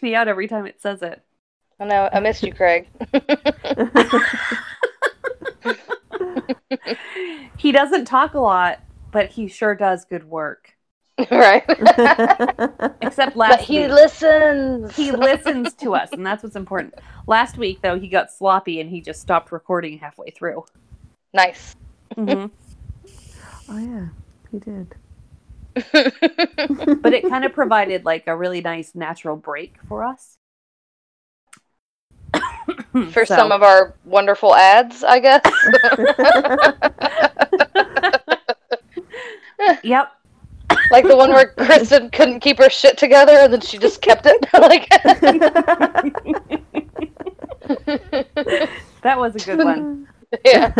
Creeps me out every time it says it. I know. I missed you, Craig. he doesn't talk a lot, but he sure does good work. right. Except last But he week. listens. he listens to us, and that's what's important. Last week, though, he got sloppy and he just stopped recording halfway through. nice. hmm oh yeah, he did. But it kind of provided like a really nice natural break for us. For some of our wonderful ads, I guess. Yep. like the one where Kristen couldn't keep her shit together and then she just kept it. like That was a good one. yeah.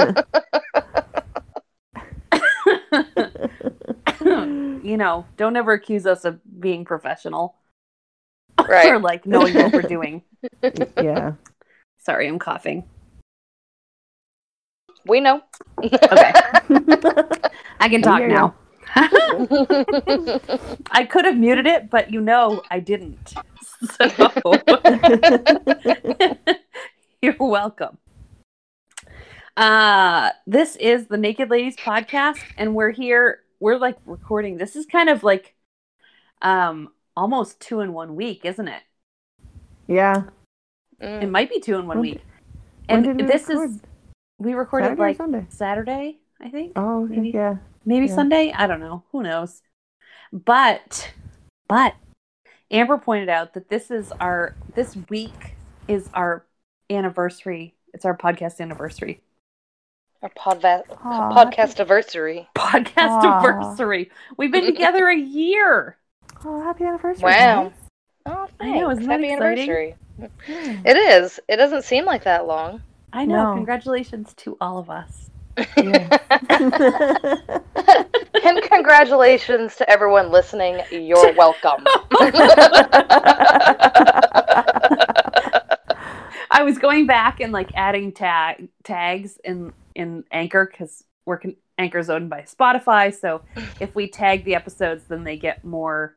you know, don't ever accuse us of being professional or like knowing what we're doing. yeah. Sorry, I'm coughing. We know. Okay. I can talk now. I could have muted it, but you know I didn't. So you're welcome. Uh this is the Naked Ladies podcast and we're here we're like recording. This is kind of like um almost 2 in 1 week, isn't it? Yeah. It Mm. might be 2 in 1 When week. When And did we this record? is we recorded Saturday like Sunday? Saturday, I think. Oh, okay, maybe. yeah. maybe Yeah. Sunday. I don't know. Who knows? But, but Amber pointed out that this is our this week is our anniversary. It's our podcast anniversary. Our podva- Aw, podcast anniversary. Podcast Aw. anniversary. We've been together a year. Oh, happy anniversary. Wow. guys. Oh, I know, isn't Happy exciting? anniversary. Yeah. It is. It doesn't seem like that long. I know. No. Congratulations to all of us. Yeah. and congratulations to everyone listening. You're welcome. I was going back and like adding tag tags in in Anchor because we're con- Anchor's owned by Spotify. So if we tag the episodes, then they get more,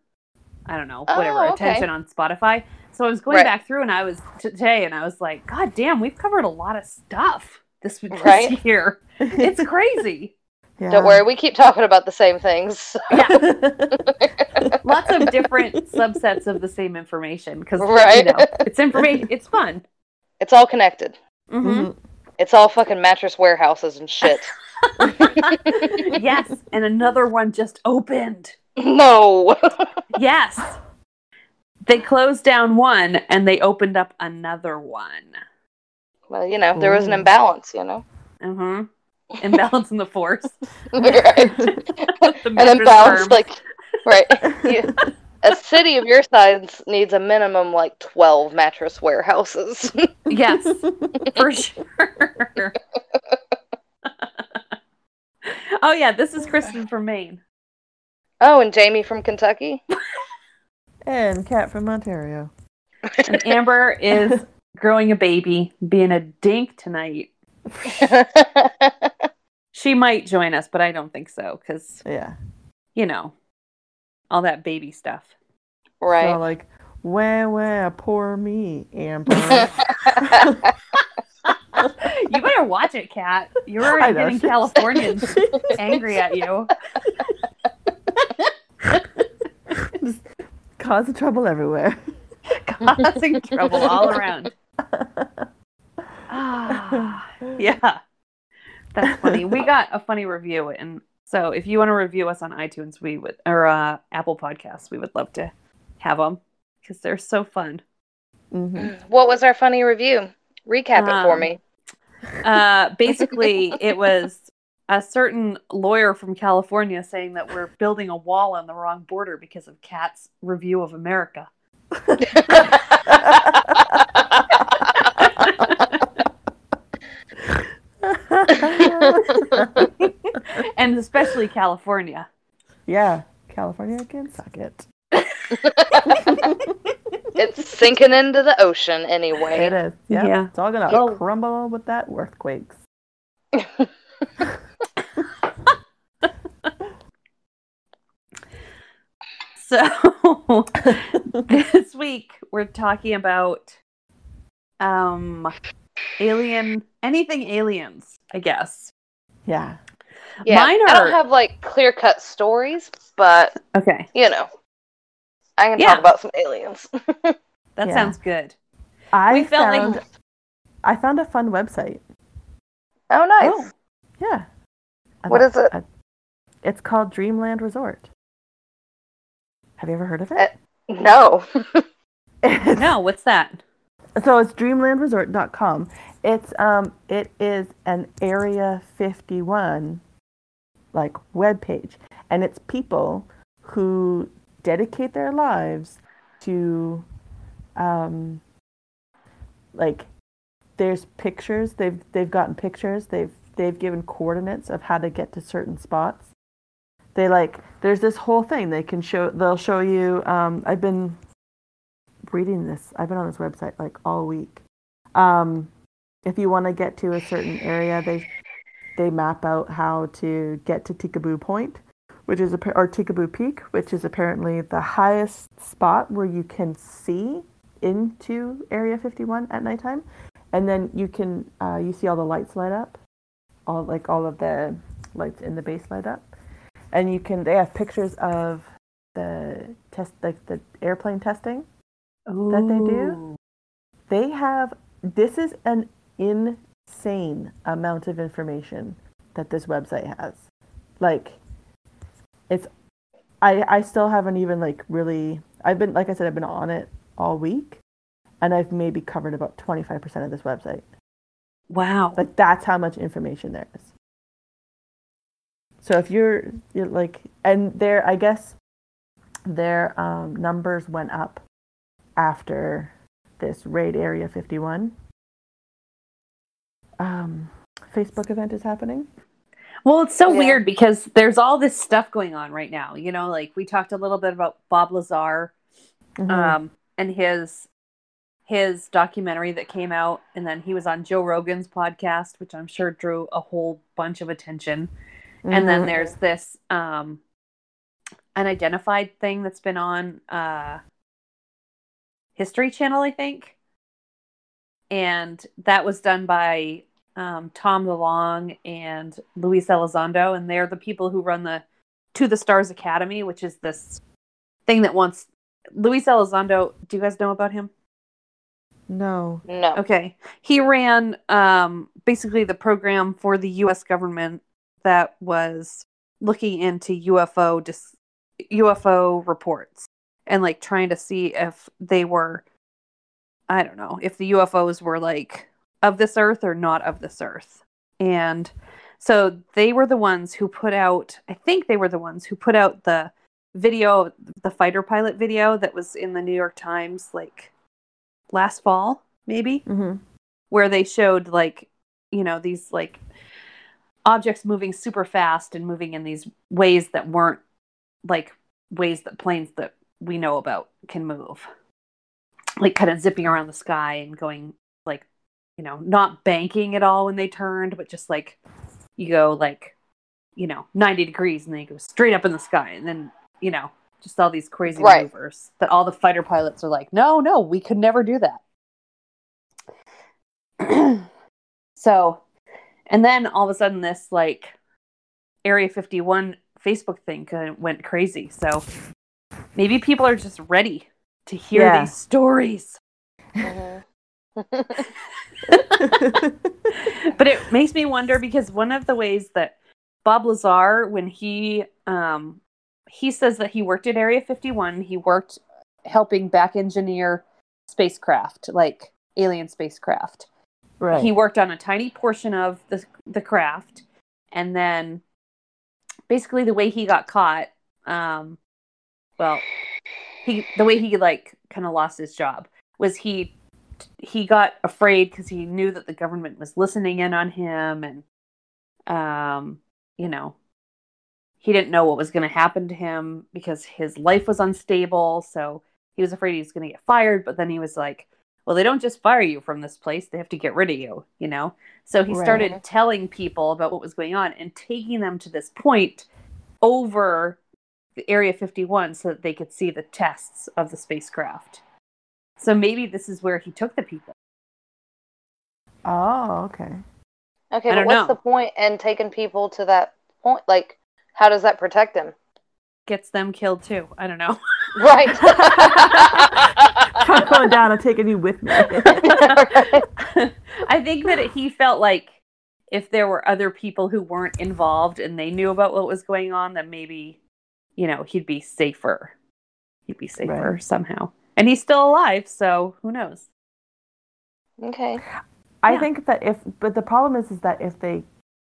I don't know, whatever Oh, okay. attention on Spotify. So I was going Right. back through and I was t- today and I was like, God damn, we've covered a lot of stuff this, this Right. year. It's crazy. yeah. Don't worry, we keep talking about the same things. Yeah. Lots of different subsets of the same information because Right. you know, it's information. It's fun. It's all connected. hmm Mhm. It's all fucking mattress warehouses and shit. yes, and another one just opened. no. Yes. They closed down one and they opened up another one. well, you know, there was an imbalance, you know. Uh-huh. Imbalance in the force. right. The An imbalance, firm. like, right. You- a city of your size needs a minimum like 12 mattress warehouses. Yes, for sure. oh yeah, this is Kristen from Maine. oh, and Jaime from Kentucky. and Kat from Ontario. And Amber is growing a baby, being a dink tonight. She might join us, but I don't think so because Yeah. you know all that baby stuff. right. So like, wah wah, poor me, Amber. You better watch it, Kat. You're already know. getting Californians angry at you. Just causing trouble everywhere. causing trouble all around. Ah, yeah, that's funny. We got a funny review, and so if you want to review us on iTunes, we would or uh, Apple Podcasts, we would love to have them because they're so fun. hmm what was our funny review? Recap it for Um, me. Uh, basically, it was a certain lawyer from California saying that we're building a wall on the wrong border because of Kat's review of America. and especially California. yeah, California can suck it. it's sinking into the ocean anyway. It is. Yeah. Yeah. It's all gonna Well- crumble with that earthquakes. So this week we're talking about um alien anything aliens, I guess. Yeah. Yeah, Mine I don't have like clear cut stories, but Okay. you know, I can Yeah. talk about some aliens. That Yeah. sounds good. I We felt like- found I found a fun website. oh, nice. Oh. Yeah. I What thought- is it? I- it's called Dreamland Resort. Have you ever heard of it? Uh, No. No, what's that? So it's dreamlandresort.com. It's um it is an area 51 like web page. And it's people who dedicate their lives to um like there's pictures. They've they've gotten pictures. They've they've given coordinates of how to get to certain spots. They like there's this whole thing. They can show they'll show you um i've been reading this. I've been on this website like all week. Um if you want to get to a certain area they they map out how to get to tikaboo point which is a or tikaboo peak which is apparently the highest spot where you can see into area 51 at nighttime. And then you can uh, you see all the lights light up all like all of the lights in the base light up. And you can they have pictures of the test like the airplane testing That they do? They have this is an insane amount of information that this website has. Like it's i i still haven't even like really i've been like i said i've been on it all week and i've maybe covered about 25% of this website. Wow. like that's how much information there is. So if you're you're like and there, i guess their um, numbers went up after this raid area 51 um, facebook event is happening Well, it's so Yeah. weird because there's all this stuff going on right now. You know, like we talked a little bit about Bob Lazar Mhm. um, and his his documentary that came out, and then he was on Joe Rogan's podcast, which I'm sure drew a whole bunch of attention. And then Mhm. there's this um, unidentified thing that's been on uh, History Channel, I think, and that was done by um, Tom DeLonge and Luis Elizondo, and they're the people who run the To the Stars Academy, which is this thing that wants Luis Elizondo. Do you guys know about him? no No. Okay. He ran um, basically the program for the US government that was looking into UFO dis- UFO reports and like trying to see if they were I don't know, if the UFOs were like of this earth or not of this earth. And so they were the ones who put out I think they were the ones who put out the video the fighter pilot video that was in the New York Times like last fall maybe hmm where they showed like you know these like objects moving super fast and moving in these ways that weren't like ways that planes that we know about can move like kind of zipping around the sky and going like you know not banking at all when they turned but just like you go like you know 90 degrees and then you go straight up in the sky and then you know just all these crazy Right. maneuvers that all the fighter pilots are like no no we could never do that. So and then all of a sudden this like area 51 facebook thing went crazy. So maybe people are just ready to hear Yeah. these stories Mhm. but it makes me wonder because one of the ways that Bob Lazar, when he um, he says that he worked at Area 51, he worked helping back engineer spacecraft, like alien spacecraft. right He worked on a tiny portion of the the craft, and then basically the way he got caught, um, well, he the way he like kind of lost his job was he he got afraid because he knew that the government was listening in on him, and um, you know, he didn't know what was going to happen to him because his life was unstable, so he was afraid he was going to get fired. But then he was like, well, they don't just fire you from this place; they have to get rid of you, you know. So he Right. started telling people about what was going on and taking them to this point over the Area 51 so that they could see the tests of the spacecraft. So maybe this is where he took the people. Oh, okay. Okay, I but what's know. the point in taking people to that point? Like, how does that protect him? Gets them killed too. I don't know. Right. I'm going down. I'm taking you with me. I think that he felt like if there were other people who weren't involved and they knew about what was going on, then maybe, you know, he'd be safer. He'd be safer Right. somehow. And he's still alive, so who knows? okay. I Yeah. think that if, but the problem is, is that if they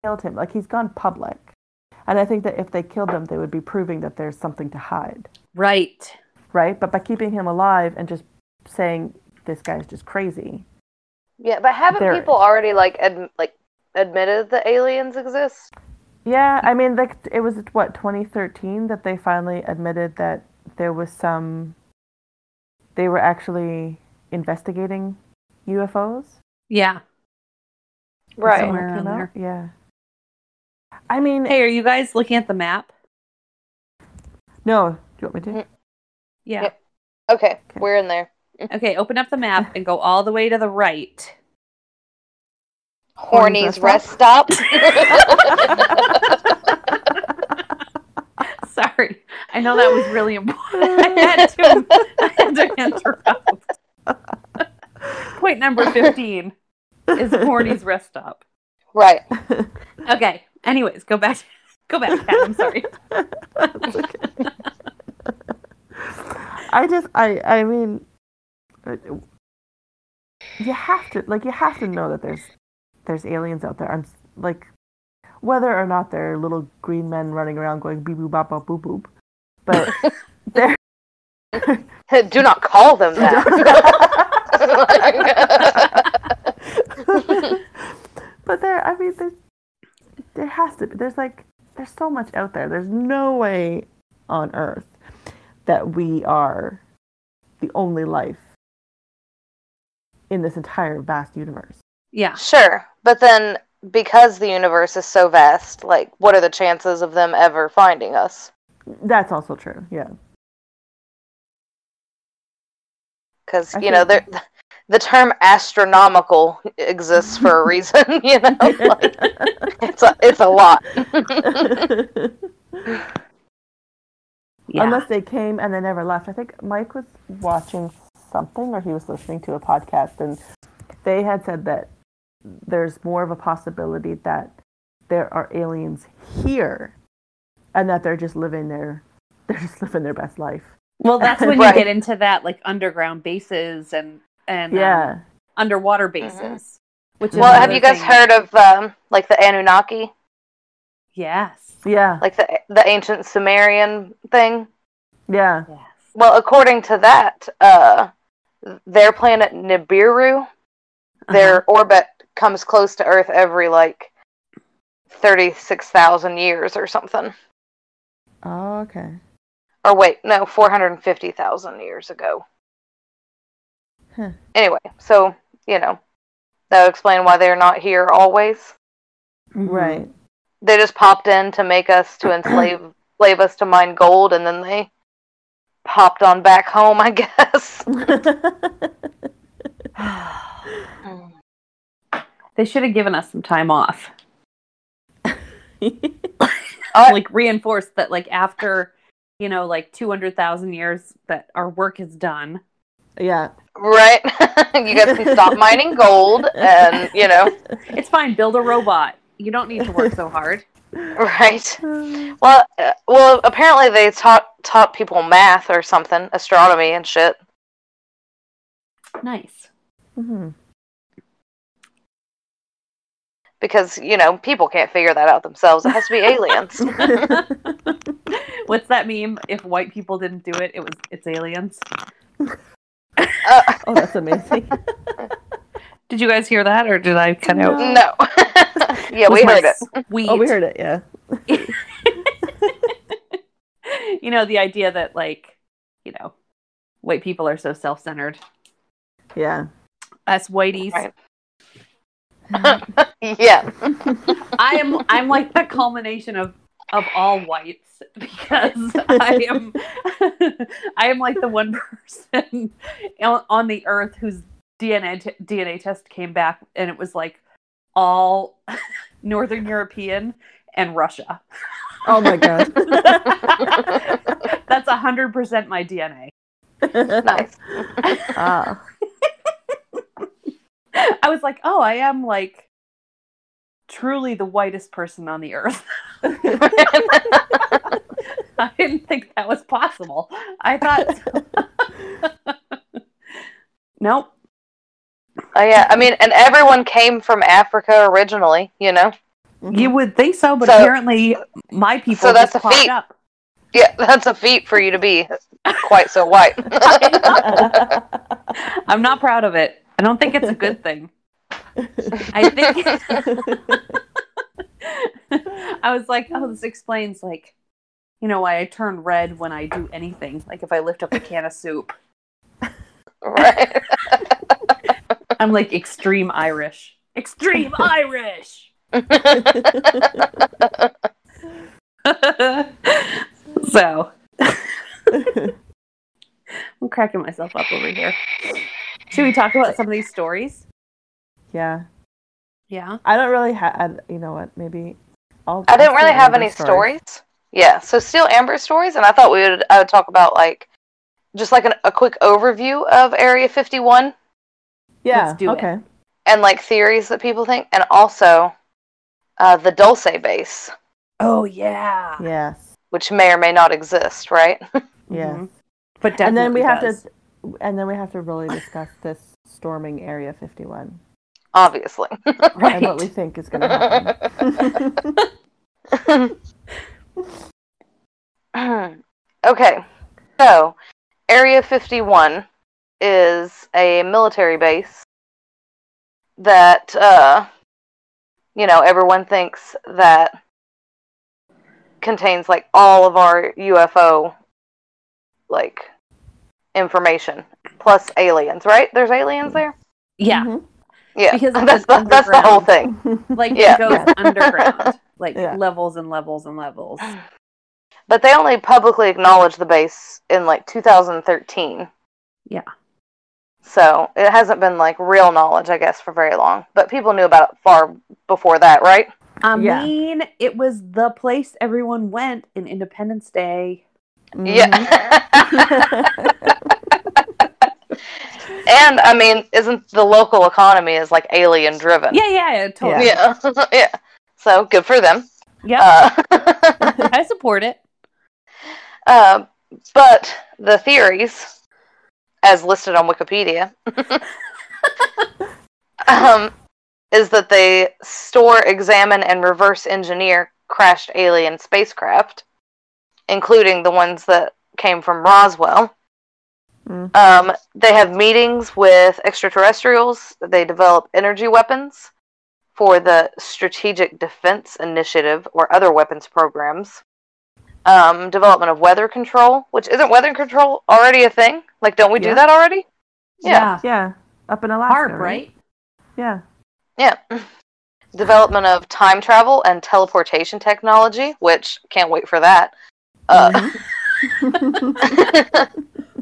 killed him, like he's gone public, and I think that if they killed him, they would be proving that there's something to hide, Right. right? But by keeping him alive and just saying this guy's just crazy, Yeah, but haven't people already like ad- like admitted that aliens exist? Yeah, I mean, like it was what 2013 that they finally admitted that there was some, they were actually investigating UFOs. Yeah. Right. Somewhere Somewhere came around out? Yeah. I mean, Hey, are you guys looking at the map? no. Do you want me to? Yeah. Yep. Okay, Okay. we're in there. Okay, open up the map and go all the way to the right. Horny's Horny's rest rest stop. Sorry. I know that was really important. I had to, I had to interrupt. Point number 15 is Horny's rest stop. right. Okay. Anyways, go back. Go back, Kat. I'm sorry. Okay. I just, I, I mean, you have to, like, you have to know that there's, there's aliens out there. I'm like, whether or not they're little green men running around going beep boop bop bop boop boop, but they're. Do not call them that. but there, I mean, there, there has to be. There's like, there's so much out there. There's no way on Earth that we are the only life in this entire vast universe. Yeah. sure, but then because the universe is so vast, like, what are the chances of them ever finding us? That's also true. Yeah. Because I you know, there, the term astronomical exists for a reason. You know, like, it's a it's a lot. Yeah. Unless they came and they never left. I think Mike was watching something or he was listening to a podcast and they had said that there's more of a possibility that there are aliens here and that they're just living their they're just living their best life. well, that's when Right. you get into that like underground bases and and um, Yeah. underwater bases. Which is well, have you guys thing. heard of um, like the Anunnaki, Yes. Yeah. like the the ancient Sumerian thing? Yeah. Yes. Well, according to that, uh, their planet Nibiru, their Uh-huh. orbit comes close to Earth every like thirty six thousand years or something. Oh, okay. Or wait, no, four hundred and fifty thousand years ago. Huh. Anyway, so you know that would explain why they're not here always. Mhm. Right. They just popped in to make us to enslave enslave us to mine gold, and then they popped on back home, I guess. they should have given us some time off. Like reinforced that like after you know like 200,000 years that our work is done. yeah. right? you guys can stop mining gold, and you know, It's fine, build a robot. You don't need to work so hard. right? Well, uh, well, apparently they taught taught people math or something, astronomy and shit. Nice. Mhm. Because you know, people can't figure that out themselves. It has to be aliens. What's that meme? If white people didn't do it, it was it's aliens. Uh, Oh, that's amazing. Did you guys hear that or did I cut out? No. no. yeah, we heard it. Sweet. oh, we heard it. Yeah. you know, the idea that like, you know, white people are so self-centered. Yeah. Us whiteys. Right. yeah. I am I'm like the culmination of of all whites because I am I am like the one person on on the earth whose DNA t- DNA test came back and it was like all Northern European and Russia. Oh my god. That's a hundred percent my DNA. Nice. Ah. I was like, oh, I am like truly the whitest person on the earth. I didn't think that was possible. I thought, nope. Oh yeah, I mean, and everyone came from Africa originally, you know. You mm-hmm. would think so, but So- apparently my people so that's just a feat. up. Yeah, that's a feat for you to be quite so white. I'm not proud of it. I don't think it's a good thing. I think I was like, oh, this explains like, you know, why I turn red when I do anything. Like if I lift up a can of soup, right. I'm like extreme Irish. Extreme Irish. so I'm cracking myself up over here. Should we talk about some of these stories? yeah. Yeah. I don't really have. You know what? Maybe I'll. I didn't really have Amber any stories. Yeah, so still Amber stories, and I thought we would I would talk about like just like an, a quick overview of Area 51 Yeah. Let's do it. okay. and like theories that people think, and also uh, the Dulce base, Oh yeah. Yes. which may or may not exist, right? Yeah. Mhm. But definitely And then we have to. And then we have to really discuss this storming Area 51 Obviously. right. and what we think is going to happen. okay, so Area 51 is a military base that, uh, you know, everyone thinks that contains like all of our UFO like information plus aliens, right? There's aliens there. yeah. Mhm. Yeah, Because that's the, that's the whole thing. Like Yeah. it goes underground. Like Yeah. levels and levels and levels. But they only publicly acknowledged the base in like 2013. Yeah. So it hasn't been like real knowledge, I guess, for very long. But people knew about it far before that, right? I Yeah. mean, it was the place everyone went in Independence Day. Yeah. And I mean, isn't the local economy is like alien driven? Yeah, yeah, yeah totally. Yeah. yeah. So good for them. Yeah, Uh, I support it. uh, but the theories, as listed on Wikipedia, um, is that they store, examine, and reverse engineer crashed alien spacecraft, including the ones that came from Roswell. Mm. Um, they have meetings with extraterrestrials. They develop energy weapons for the Strategic Defense Initiative or other weapons programs. Um, development of weather control, which isn't weather control already a thing? Like, don't we do that already? Yeah. yeah. Up in Alaska. HAARP, right? Yeah. Yeah. Development of time travel and teleportation technology, which can't wait for that. Uh,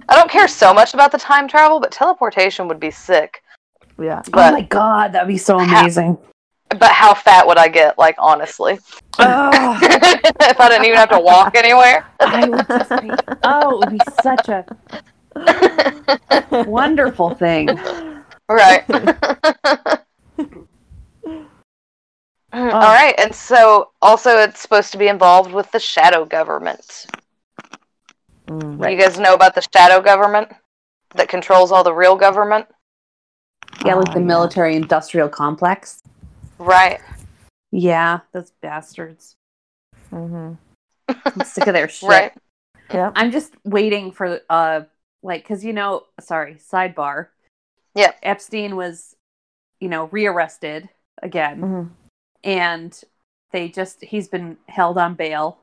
I don't care so much about the time travel, but teleportation would be sick. yeah. oh my god, that'd be so Ha- amazing. but how fat would I get? Like honestly, oh, if I didn't even have to walk anywhere. I would just be. Oh, it would be such a wonderful thing. Right. All right, and so also it's supposed to be involved with the shadow government. Mm. Right. You guys know about the shadow government that controls all the real government? Yeah, like the military industrial complex. Right. Yeah, those bastards. Mm-hmm. I'm sick of their shit. Right. Yep. I'm just waiting for uh like cuz you know, sorry, sidebar. Yeah. Epstein was you know, rearrested again Mhm. and they just he's been held on bail.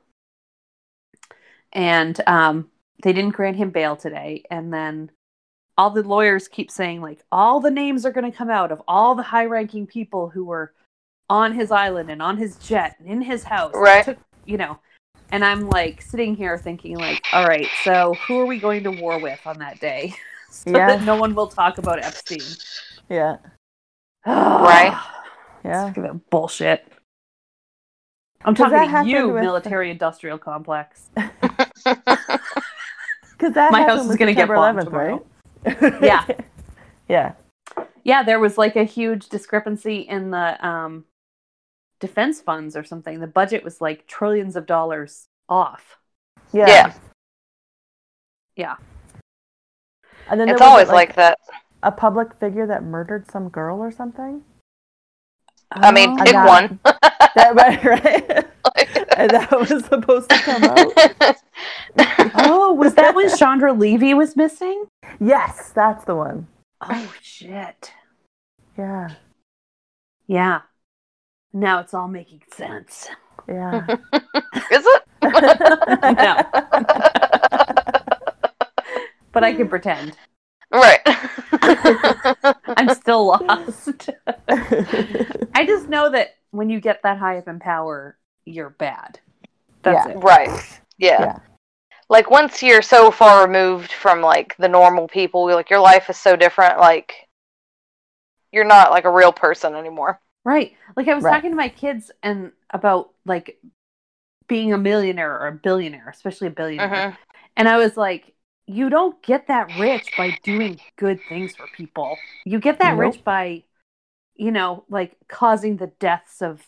And um they didn't grant him bail today and then all the lawyers keep saying like all the names are going to come out of all the high-ranking people who were on his island and on his jet and in his house. Right. took- you know, And I'm like sitting here thinking, like, all right, so who are we going to war with on that day? so Yeah. that no one will talk about Epstein. Yeah. Right. Yeah. Look at that bullshit. I'm talking to you, with- military industrial complex. Because that My house is gonna get September bombed 11th, tomorrow. right? Yeah. yeah. Yeah, there was like a huge discrepancy in the um, defense funds or something. The budget was like trillions of dollars off. Yeah. Yeah. Yeah. And then It's there was, always like that. a public figure that murdered some girl or something. I mean, Oh, pick one. That right, right. And that was supposed to come out. oh, was that when Chandra Levy was missing? Yes, that's the one. Oh shit. Yeah. Yeah. Now it's all making sense. Yeah. Is it? no, but I can pretend. Right. I'm still lost. I just know that when you get that high up in power, you're bad. That's Yeah. it. right. Yeah. Yeah. Like once you're so far removed from like the normal people, like your life is so different. Like you're not like a real person anymore. Right. Like I was Right. talking to my kids and about like being a millionaire or a billionaire, especially a billionaire. Mhm. And I was like, you don't get that rich by doing good things for people. You get that Nope. rich by, you know, like causing the deaths of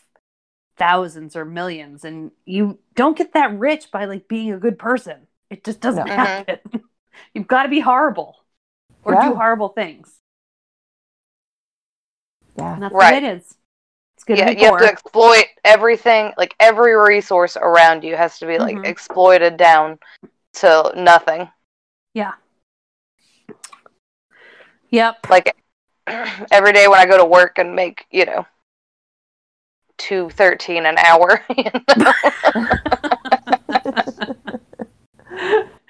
thousands or millions. And you don't get that rich by like being a good person. It just doesn't No. Mhm. happen. You've got to be horrible or Yeah. do horrible things. yeah. And that's Right. what it is. It's good Yeah, to be you have to exploit everything. Like every resource around you has to be like Mhm. exploited down to nothing. yeah. Yep. Like every day when I go to work and make you know two thirteen an hour. You know?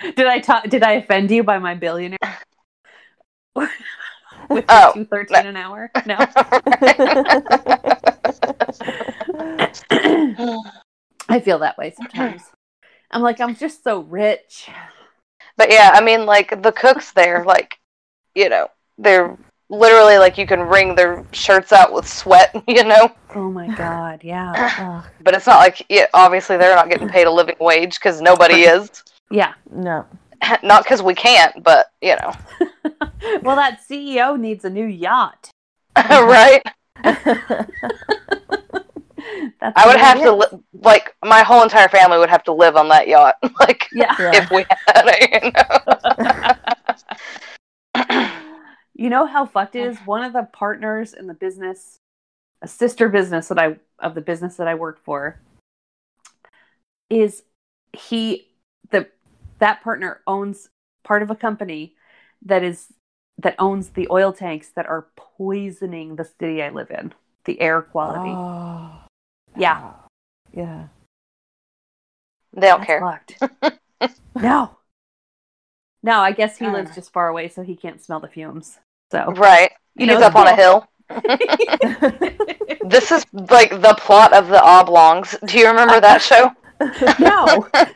did I ta- did I offend you by my billionaire? With Oh, two thirteen an hour? No. I feel that way sometimes. I'm like, I'm just so rich. But yeah, I mean, like the cooks there, like you know, they're literally like you can wring their shirts out with sweat, you know. Oh my god, yeah. But it's not like yeah, obviously they're not getting paid a living wage because nobody is. Yeah. no. Not because we can't, but you know, Well, that CEO needs a new yacht. right? That's I would have it to li- like my whole entire family would have to live on that yacht, like Yeah. Yeah. if we had it. You know? You know how fucked it is? One of the partners in the business, a sister business that I of the business that I work for, is he the that partner owns part of a company that is that owns the oil tanks that are poisoning the city I live in, the air quality. Oh, yeah, yeah. they don't that's care. fucked. no, no. I guess he Uh. lives just far away, so he can't smell the fumes. So Right? You He's know, up on a hill. This is like the plot of the Oblongs. Do you remember that show? no.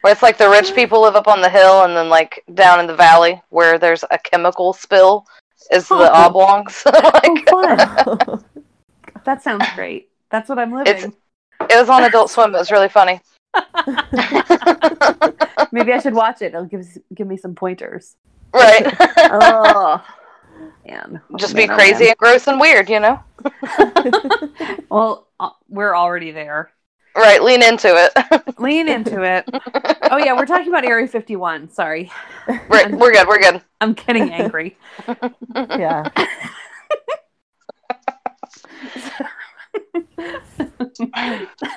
Where it's like the rich people live up on the hill, and then like down in the valley where there's a chemical spill is the Oh. Oblongs. like, Oh. That sounds great. That's what I'm living. It's- it was on Adult Swim. It was really funny. Maybe I should watch it. It'll give give me some pointers. right? Oh, man. Just Man, be oh, crazy and gross and weird, you know? Well, uh, we're already there. Right, lean into it. Lean into it. Oh yeah, we're talking about Area 51. Sorry, right, we're good, we're good. I'm getting angry. yeah.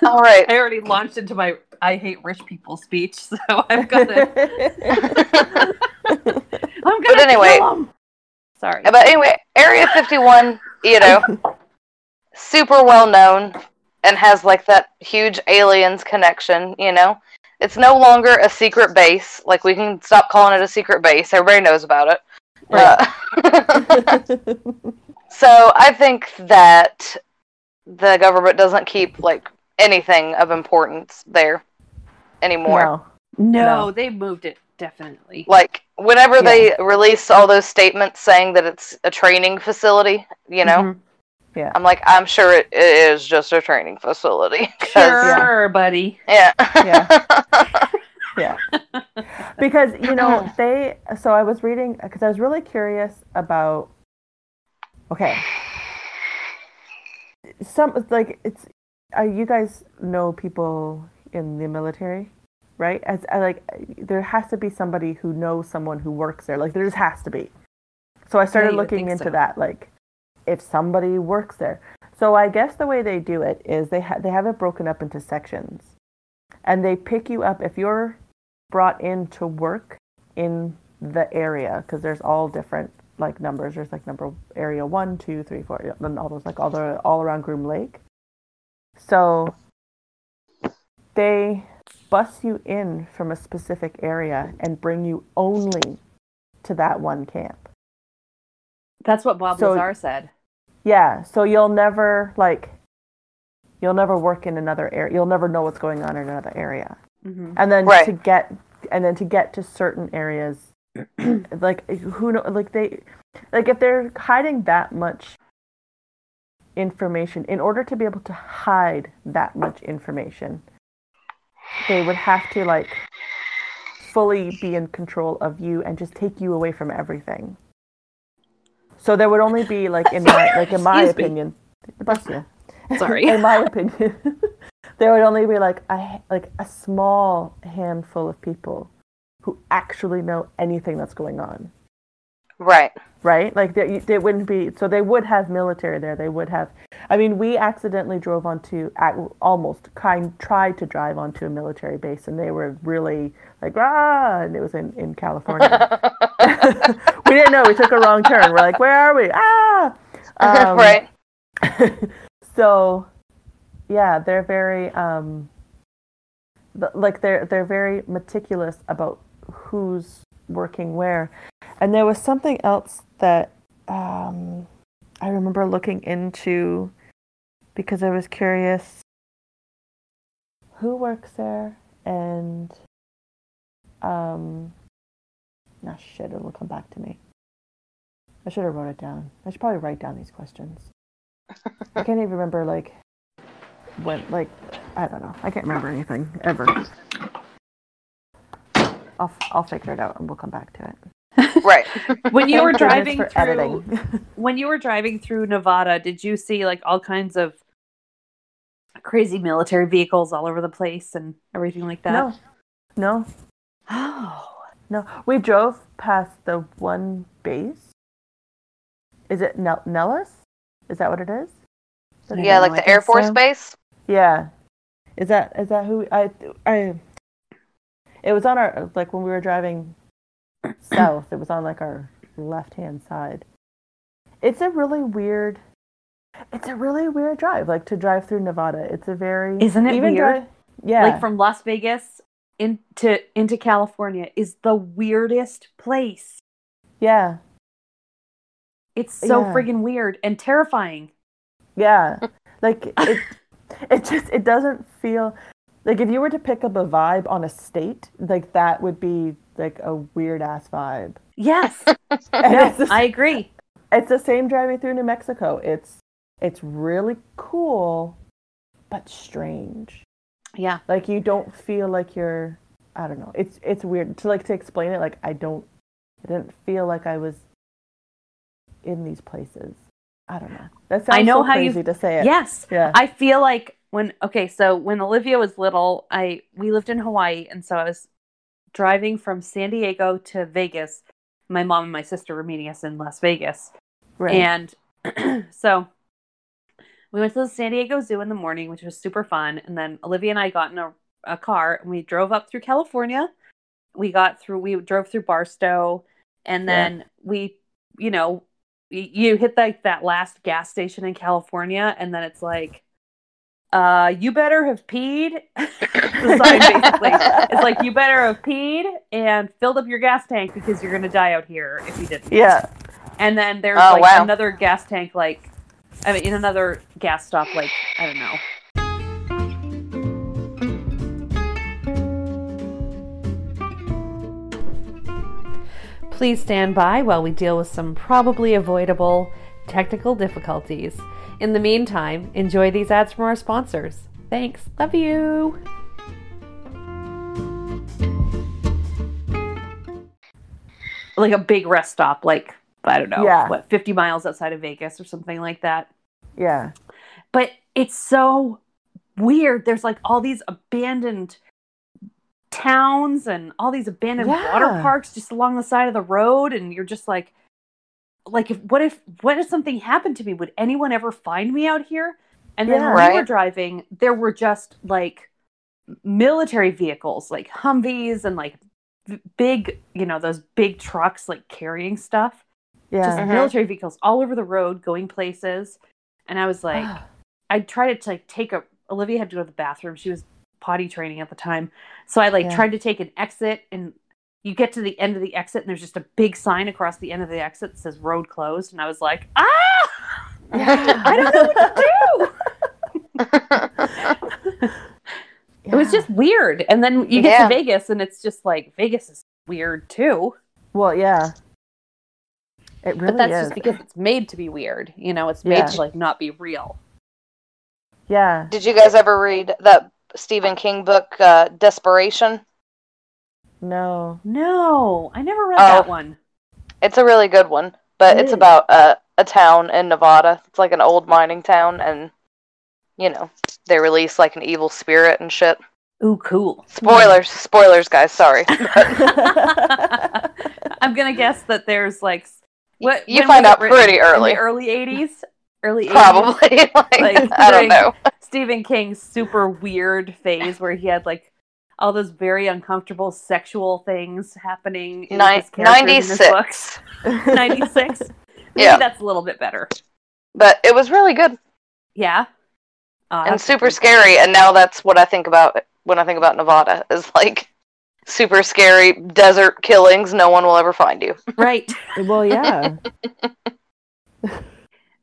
All right. I already launched into my I hate rich people speech, so I've got to. I'm gonna anyway- kill 'em. Sorry. But anyway, Area 51, you know, super well known and has like that huge aliens connection, you know? It's no longer a secret base. Like, we can stop calling it a secret base. Everybody knows about it. Uh, so I think that the government doesn't keep like anything of importance there. anymore. No. No, No. they moved it definitely. Like whenever they release all those statements saying that it's a training facility, you know, Mhm. Yeah. I'm like, I'm sure it, it is just a training facility. 'cause- Sure, buddy. Yeah. Yeah. Yeah. Because, you know, they, so I was reading, because I was really curious about, okay. Some, like, it's, uh, you guys know people in the military, right? As I like, there has to be somebody who knows someone who works there. Like, there just has to be. So I started would looking into so. that, like, if somebody works there. So I guess the way they do it is they ha- they have it broken up into sections, and they pick you up if you're brought in to work in the area because there's all different like numbers. There's like number area one, two, three, four, yeah, and all those like all the all around Groom Lake. So they bus you in from a specific area and bring you only to that one camp. That's what Bob So- Lazar said. Yeah, so you'll never like you'll never work in another area. You'll never know what's going on in another area. hmm And then Right. to get and then to get to certain areas like who know like they like if they're hiding that much information in order to be able to hide that much information they would have to like fully be in control of you and just take you away from everything. So there would only be like in my like in my Excuse opinion bless you. Sorry. in my opinion there would only be like a like a small handful of people who actually know anything that's going on right. right? Like they, they wouldn't be. So they would have military there. They would have. I mean, we accidentally drove onto almost kind tried to drive onto a military base, and they were really like ah, and it was in in California. we didn't know. We took a wrong turn. We're like, where are we? Ah, Um, right. so yeah they're very um like they're they're very meticulous about who's working where and there was something else that um i remember looking into because i was curious who works there and um nah shit it'll come back to me i should have wrote it down i should probably write down these questions I can't even remember like when like I don't know. I can't remember anything ever. I'll I'll figure it out and we'll come back to it. Right. When you were driving through, editing. when you were driving through Nevada, did you see like all kinds of crazy military vehicles all over the place and everything like that? no, no, Oh, no. We drove past the one base. Is it Nel- Nellis? Is that what it is? I Yeah, don't like I the Air Force so. Base. Yeah. Is that is that who I I it was on our like when we were driving south, it was on like our left hand side. It's a really weird it's a really weird drive, like to drive through Nevada. It's a very Isn't it weird? yeah. like from Las Vegas into into California is the weirdest place. yeah. It's so Yeah. friggin' weird and terrifying. Yeah. Like it it just it doesn't feel like if you were to pick up a vibe on a state, like that would be like a weird ass vibe. Yes, And no, the I agree. it's the same driving through New Mexico. It's it's really cool, but strange. Yeah, Like you don't feel like you're. I don't know. It's it's weird to like to explain it. Like I don't. I didn't feel like I was in these places. I don't know. That sounds I know so how you- crazy to say it. yes. Yeah. I feel like when okay, so when Olivia was little, I we lived in Hawaii, and so I was driving from San Diego to Vegas. My mom and my sister were meeting us in Las Vegas, right. and so we went to the San Diego Zoo in the morning, which was super fun. And then Olivia and I got in a, a car and we drove up through California. We got through, we drove through Barstow, and Yeah. then we, you know, you hit like that last gas station in California, and then it's like, uh, you better have peed. the sign basically. it's like you better have peed and filled up your gas tank because you're gonna die out here if you didn't. Yeah. And then there's oh, like wow. another gas tank, like I mean, in another gas stop, like I don't know. Please stand by while we deal with some probably avoidable technical difficulties. In the meantime, enjoy these ads from our sponsors. Thanks. Love you. Like a big rest stop, like, I don't know, Yeah. what, 50 miles outside of Vegas or something like that. Yeah. But it's so weird. There's like all these abandoned towns and all these abandoned water parks just along the side of the road and you're just like like if what if what if something happened to me would anyone ever find me out here and then Yeah. when we were driving there were just like military vehicles like humvees and like big you know those big trucks like carrying stuff Yeah. just Mhm. military vehicles all over the road going places and i was like I tried to like take a Olivia had to go to the bathroom. She was potty training at the time. So I like Yeah. tried to take an exit and you get to the end of the exit and there's just a big sign across the end of the exit that says road closed and I was like, "Ah! I don't know what to do." It was just weird. And then you get Yeah. to Vegas and it's just like Vegas is weird too. Well, yeah. It really but that's is. just because it's made to be weird. You know, it's made Yeah. to like not be real. yeah. Did you guys ever read that Stephen King book, uh, Desperation? No. No, I never read Oh. that one. It's a really good one, but it's Really? about uh, a town in Nevada. It's like an old mining town, and you know they release like an evil spirit and shit. Ooh, cool. Spoilers, spoilers, guys. Sorry. I'm gonna guess that there's like what you find out pretty In early, the early '80s, early 80s. probably. like, Like, I don't know. Stephen King's super weird phase where he had like all those very uncomfortable sexual things happening in Nin- his characters in his books. 96. 96. Yeah. that's a little bit better. But it was really good Yeah. Oh, and super scary. And now that's what I think about when I think about Nevada is like super scary desert killings. No one will ever find you. Right. well, yeah.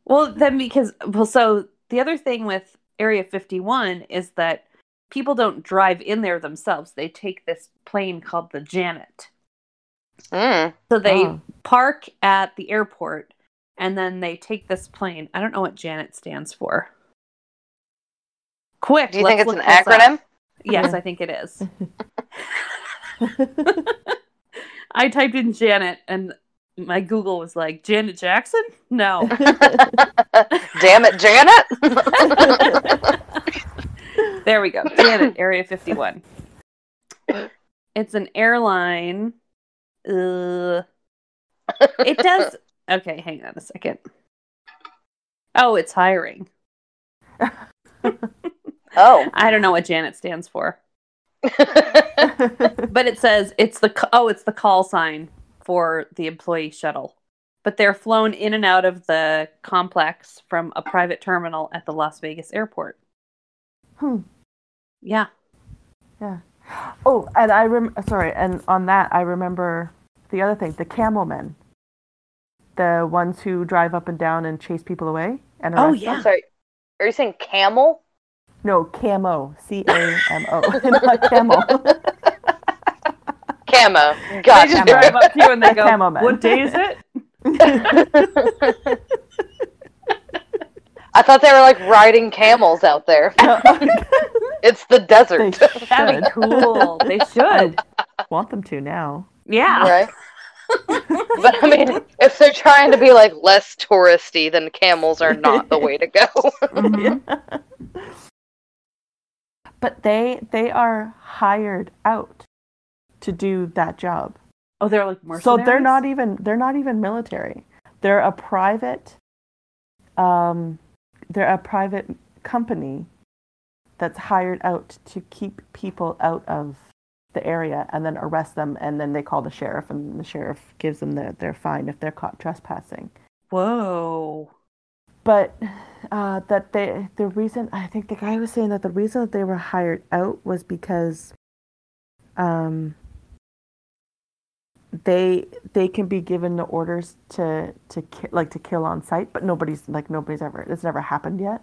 Well, then because well, so the other thing with Area 51 is that people don't drive in there themselves. They take this plane called the Janet. Mm. So they Oh. park at the airport and then they take this plane. I don't know what Janet stands for. Quick, Do you think let's it's an look this up. acronym? Yes, I think it is. I typed in Janet and my Google was like, Janet Jackson? No. Damn it, Janet! There we go. Janet, Area 51. It's an airline. Uh, it does. Okay, hang on a second. Oh, it's hiring. oh. I don't know what Janet stands for, but it says it's the oh, it's the call sign for the employee shuttle. But they're flown in and out of the complex from a private terminal at the Las Vegas airport. Hmm. Yeah. Yeah. Oh, and I rem sorry, and on that I remember the other thing, the camel men. The ones who drive up and down and chase people away and Oh, arrest yeah. them? Sorry. Are you saying camel? No, camo. C A M O. Not camel. Camo. They Gotcha. just drive up to you and they go, camo man. "What day is it?" I thought they were like riding camels out there. It's the desert. That'd be should. cool. They should. Want them to now. Yeah. right? but I mean, if they're trying to be like less touristy, then camels are not the way to go. Mhm. But they they are hired out to do that job. Oh, they're like So they're not even they're not even military. They're a private um they're a private company that's hired out to keep people out of the area and then arrest them and then they call the sheriff and the sheriff gives them their, their fine if they're caught trespassing. Whoa. But uh, that they the reason I think the guy was saying that the reason that they were hired out was because um they they can be given the orders to to ki- like to kill on site, but nobody's like nobody's ever it's never happened yet.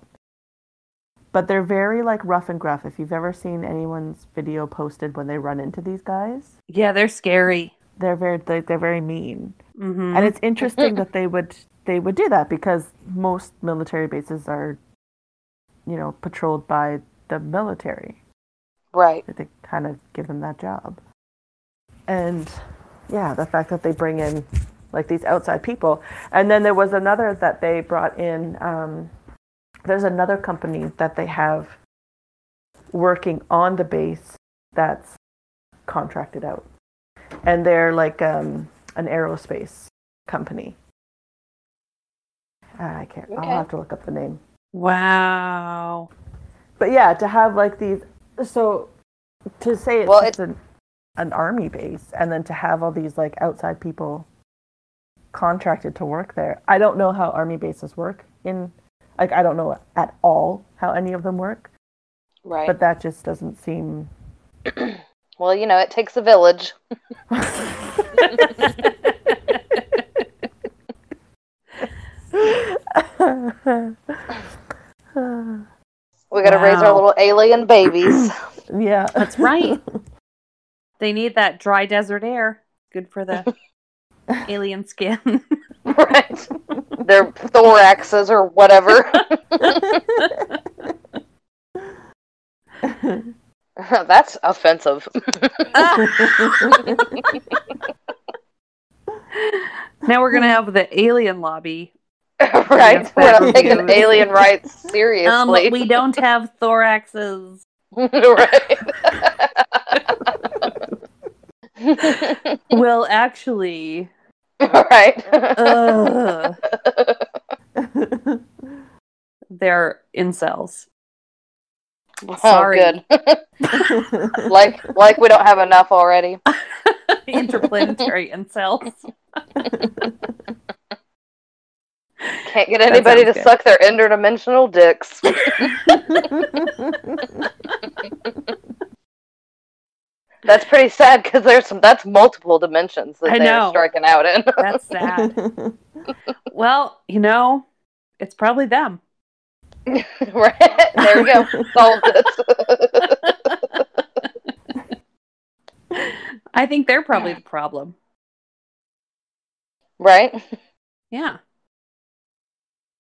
But they're very like rough and gruff. If you've ever seen anyone's video posted when they run into these guys, Yeah, they're scary. they're very they, they're very mean. hmm And it's interesting that they would they would do that because most military bases are, you know, patrolled by the military. Right. They kind of give them that job. And yeah, the fact that they bring in like these outside people, and then there was another that they brought in. Um, there's another company that they have working on the base that's contracted out, and they're like um, an aerospace company. Ah, I can't. Okay. I'll have to look up the name. Wow. But yeah, to have like these, so to say it's Well, just an, an army base, and then to have all these like outside people contracted to work there. I don't know how army bases work in, like I don't know at all how any of them work, Right. but that just doesn't seem. well, you know, it takes a village. We got to raise our little alien babies. yeah, That's right. they need that dry desert air. Good for the alien skin. right. Their thoraxes or whatever. That's offensive. now we're gonna have the alien lobby. right. We're not taking alien rights Um, seriously. we don't have thoraxes. right. Well, actually, right. ugh, they're incels. oh, sorry. good. like, like we don't have enough already. Interplanetary incels. Can't get anybody to good. suck their interdimensional dicks. That's pretty sad because there's some. That's multiple dimensions that I they're know. striking out in. That's sad. Well, you know, it's probably them. right there we go. Solved it. I think they're probably the problem. right. Yeah.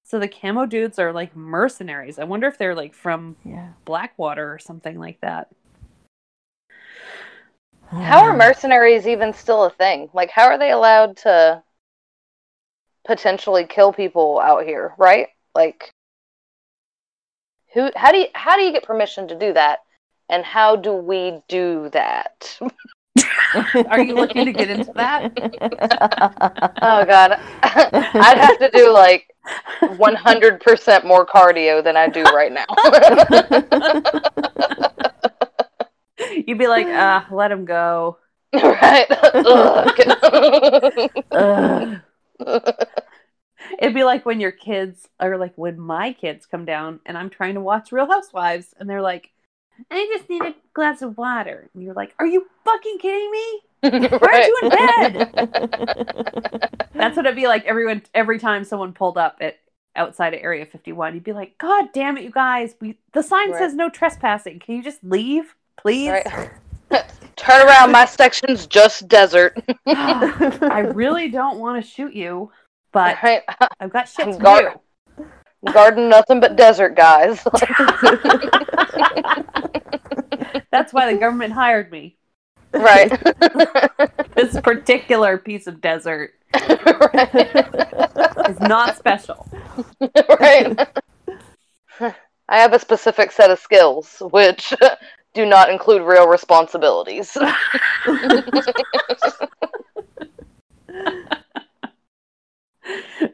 So the camo dudes are like mercenaries. I wonder if they're like from yeah. Blackwater or something like that. How are mercenaries even still a thing? Like, how are they allowed to potentially kill people out here? Right? Like, who? How do you? How do you get permission to do that? And how do we do that? Are you looking to get into that? Oh God, I'd have to do like 100% more cardio than I do right now. You'd be like, uh, let him go. right? Ugh. Ugh. It'd be like when your kids, or like when my kids come down and I'm trying to watch Real Housewives and they're like, I just need a glass of water. And you're like, Are you fucking kidding me? Why aren't you in bed? That's what it'd be like everyone every time someone pulled up at outside of Area 51. You'd be like, God damn it, you guys! We the sign Right. says no trespassing. Can you just leave, please? Right. Turn around, my section's just desert. I really don't want to shoot you, but right? I've got shit I'm to guard- Garden nothing but desert, guys. That's why the government hired me. right. This particular piece of desert right. is not special. right. I have a specific set of skills, which do not include real responsibilities.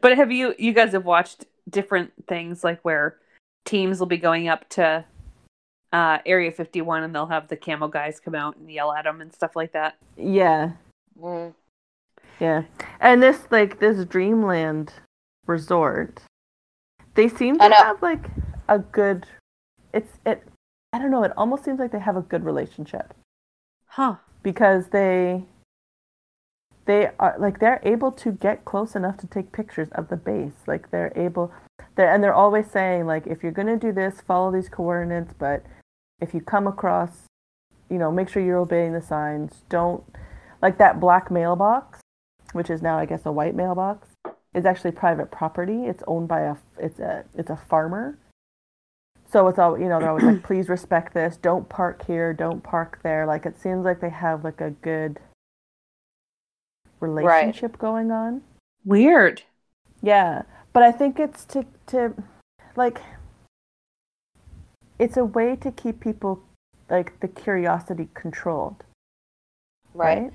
But have you you guys have watched different things like where teams will be going up to uh, Area 51 and they'll have the camo guys come out and yell at them and stuff like that. yeah. Mm. Yeah. And this like this dreamland resort, they seem to have like a good it's it I don't know, it almost seems like they have a good relationship Huh. because they they are like they're able to get close enough to take pictures of the base. Like they're able they're and they're always saying like if you're going to do this, follow these coordinates, but if you come across you know, make sure you're obeying the signs. Don't like that black mailbox, which is now I guess a white mailbox, is actually private property. It's owned by a it's a it's a farmer. So it's all you know. They're always like, please respect this. Don't park here. Don't park there. Like it seems like they have like a good relationship going on. Weird. Yeah, but I think it's to to like it's a way to keep people like the curiosity controlled, Right. right?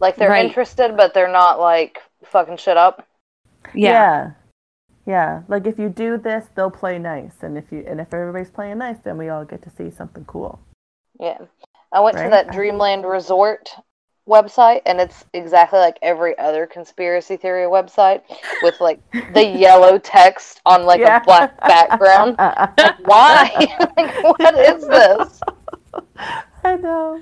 Like they're Right. interested, but they're not like fucking shit up. Yeah. yeah. Yeah, like if you do this, they'll play nice, and if you and if everybody's playing nice, then we all get to see something cool. Yeah. I went to that Dreamland Resort website and it's exactly like every other conspiracy theory website with like the yellow text on like Yeah. a black background. Why? like, what is this? I know.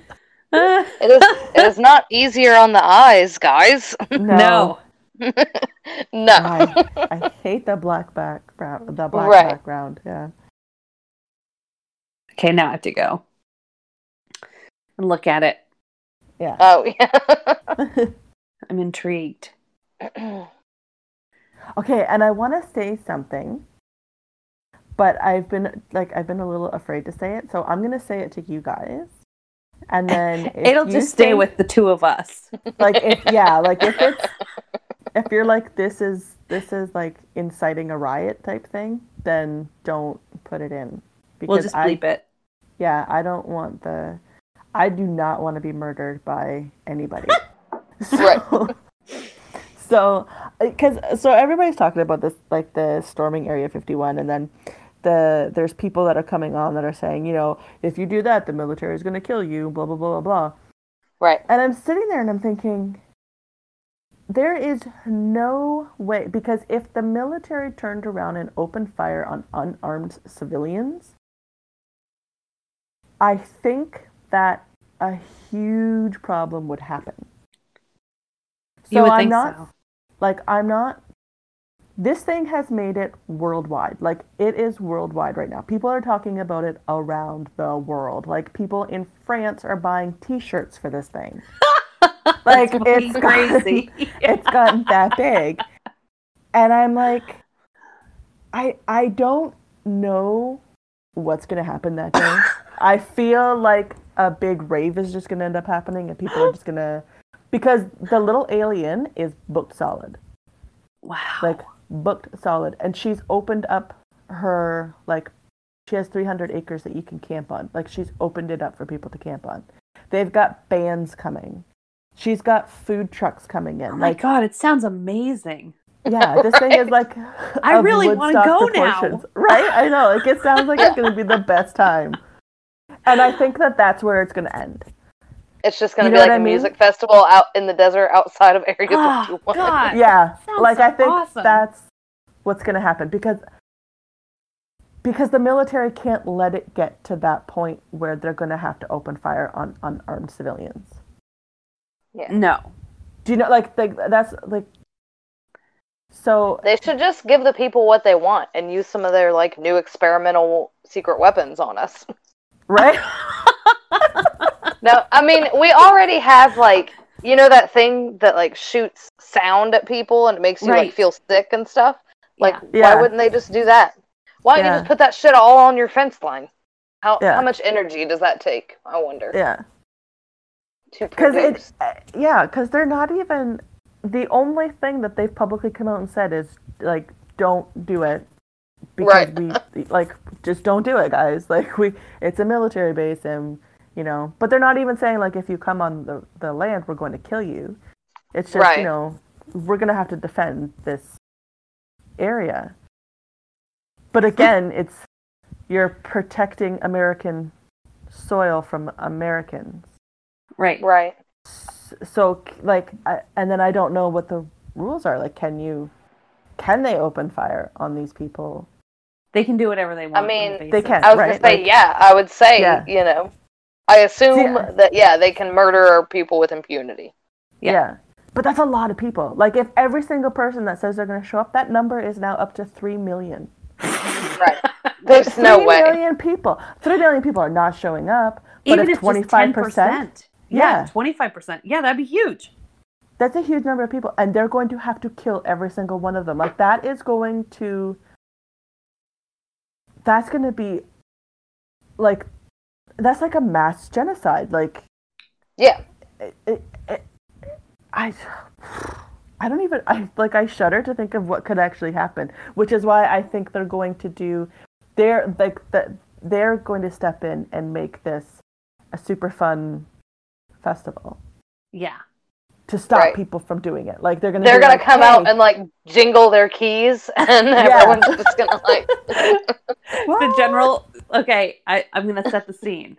It is it is not easier on the eyes, guys. no. no. I, I hate the black background. The black Right. background. Yeah. Okay, now I have to go and look at it. Yeah. Oh yeah. I'm intrigued. Okay, and I want to say something, but I've been like I've been a little afraid to say it, so I'm gonna say it to you guys, and then It'll just stay think- with the two of us. like if yeah, like if it's if you're like this is this is like inciting a riot type thing, then don't put it in We'll just I bleep it. yeah I don't want the I do not want to be murdered by anybody. Right. So, uh, so because so everybody's talking about this like the storming area 51 and then the there's people that are coming on that are saying you know if you do that the military is going to kill you blah blah blah blah blah right. and i'm sitting there and i'm thinking there is no way because if the military turned around and opened fire on unarmed civilians i think that a huge problem would happen you would I'm think not so. like I'm not this thing has made it worldwide. Like it is worldwide right now. People are talking about it around the world. Like people in France are buying t-shirts for this thing. Like it's crazy. It's gotten that big. And I'm like I I don't know what's going to happen that day. I feel like a big rave is just going to end up happening and people are just going to because the Little A'Le'Inn is booked solid Wow. like booked solid and she's opened up her like she has 300 acres that you can camp on like she's opened it up for people to camp on they've got bands coming she's got food trucks coming in oh my like god, it sounds amazing. yeah this thing is like I really wanna Woodstock go now. right i know like it sounds like it's going to be the best time and i think that that's where it's going to end It's just gonna You be like what a I mean? music festival out in the desert outside of Area Oh, ah, 51. God. yeah Sounds like so i think awesome. that's what's going to happen because because the military can't let it get to that point where they're going to have to open fire on unarmed civilians No. do you know like like that's like so They should just give the people what they want and use some of their like new experimental secret weapons on us. right No, I mean we already have like you know that thing that like shoots sound at people and it makes you Right. like feel sick and stuff. Like Yeah. why Yeah. wouldn't they just do that? Why don't Yeah. you just put that shit all on your fence line? How Yeah. how much energy does that take? I wonder. yeah because it uh, yeah because they're not even the only thing that they've publicly come out and said is like don't do it because Right. we like just don't do it guys. Like we it's a military base and you know but they're not even saying like if you come on the, the land we're going to kill you. It's just Right. you know we're going to have to defend this area. But again it's you're protecting american soil from americans Right. right. so like I, and then i don't know what the rules are like can you can they open fire on these people They can do whatever they want. I mean, basis. they can. I was Right, gonna say like- yeah. I would say Yeah. you know. I assume See, I- that yeah they can murder people with impunity. Yeah. yeah. but that's a lot of people like if every single person that says they're going to show up that number is now up to 3 million Right. There's no way. million people 3 million people are not showing up but Even if if 25% just 10%. Yeah, twenty five percent. Yeah, that'd be huge. That's a huge number of people, and they're going to have to kill every single one of them. Like that is going to. That's going to be, like, that's like a mass genocide. Like, Yeah. it, it, it, I, I don't even. I like. I shudder to think of what could actually happen. Which is why I think they're going to do. They're like the, They're going to step in and make this a super fun festival Yeah. to stop Right. people from doing it. Like they're gonna. They're gonna like, come out and like jingle their keys, and everyone's just gonna like. The general. Okay, I I'm gonna set the scene.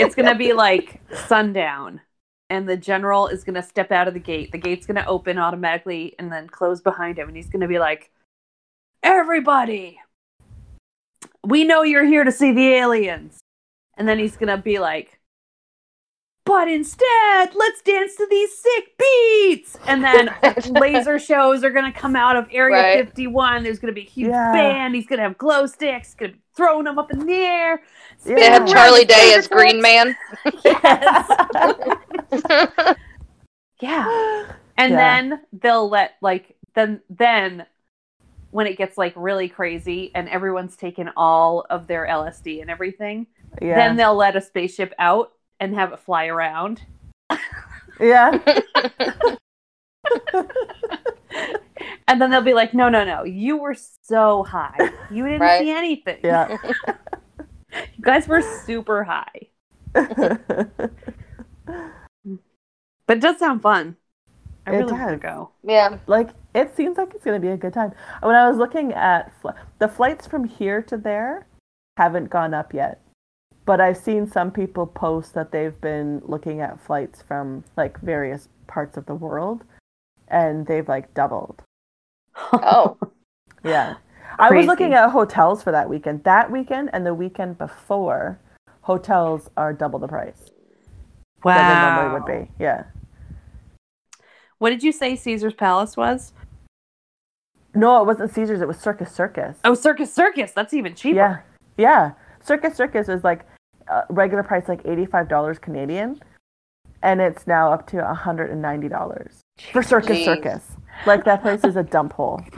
It's gonna be like sundown, and the general is gonna step out of the gate. The gate's gonna open automatically and then close behind him, and he's gonna be like, "Everybody, we know you're here to see the aliens," and then he's gonna be like. But instead, let's dance to these sick beats. And then laser shows are gonna come out of Area Right. 51. There's gonna be a huge Yeah. band. He's gonna have glow sticks. He's gonna be throwing them up in the air. Yeah. They have Charlie Day as Favorite Green. Man. Yes. yeah. And Yeah. then they'll let like then then when it gets like really crazy and everyone's taken all of their LSD and everything, yeah. then they'll let a spaceship out and have it fly around. yeah. And then they'll be like, "No, no, no. You were so high. You didn't Right. see anything. Yeah. You guys were super high." But it does sound fun. I It really want to does. go. yeah. like it seems like it's going to be a good time. When I was looking at fl- the flights from here to there haven't gone up yet. But I've seen some people post that they've been looking at flights from like various parts of the world and they've like doubled. Oh. Yeah. I was looking at hotels for that weekend. That weekend and the weekend before, hotels are double the price than they normally would be. Yeah. What did you say Caesar's Palace was? No, it wasn't Caesars. It was Circus Circus. Oh, Circus Circus. That's even cheaper. Yeah, yeah. Circus Circus is like uh, regular price, like eighty-five dollars Canadian, and it's now up to hundred and ninety dollars for Circus Jeez. Circus. Like that place is a dump hole.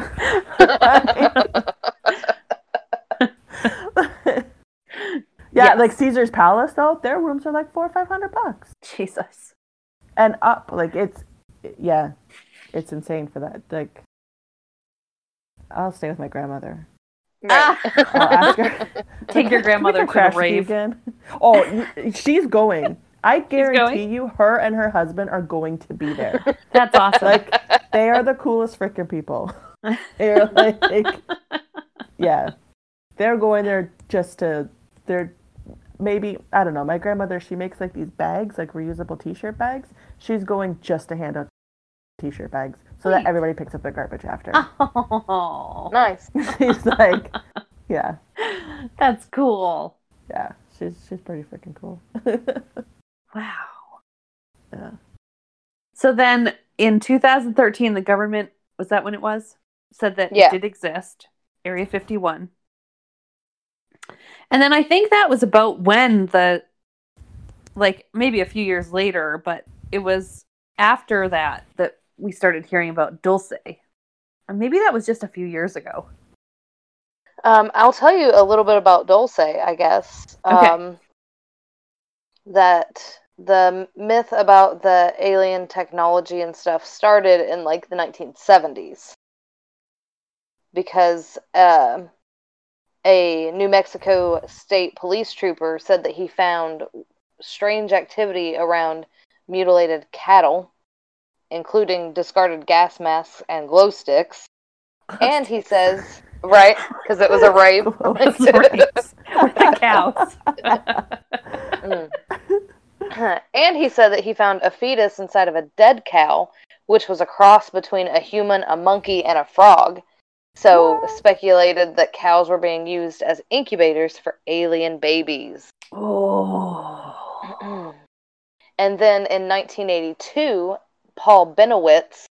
yeah, Yes. like Caesar's Palace though, their rooms are like four or five hundred bucks Jesus. and up. Like it's, yeah, it's insane for that. Like, I'll stay with my grandmother. Right. Ah. Her. Take your grandmother to the rave. again? Oh, she's going. I guarantee you, her and her husband are going to be there. That's awesome. Like, they are the coolest freaking people. They're like, yeah, they're going there just to. They're maybe I don't know. My grandmother, she makes like these bags, like reusable T-shirt bags. She's going just to hand out T-shirt bags so that everybody picks up their garbage after. oh, nice. she's like, yeah, that's cool. yeah. She's she's pretty freaking cool. Wow. yeah. So then in 2013, the government, was that when it was? Said that Yeah. it did exist, Area 51. And then I think that was about when the, like maybe a few years later, but it was after that that we started hearing about Dulce. Or maybe that was just a few years ago. Um, I'll tell you a little bit about Dulce, I guess. Okay. Um, that the myth about the alien technology and stuff started in like the 1970s because um a New Mexico state police trooper said that he found strange activity around mutilated cattle, including discarded gas masks and glow sticks. And he says, right, because it was a rape. With the cows. Mm. and he said that he found a fetus inside of a dead cow, which was a cross between a human, a monkey, and a frog. So What? speculated that cows were being used as incubators for alien babies. oh. and then in 1982, Paul Bennewitz,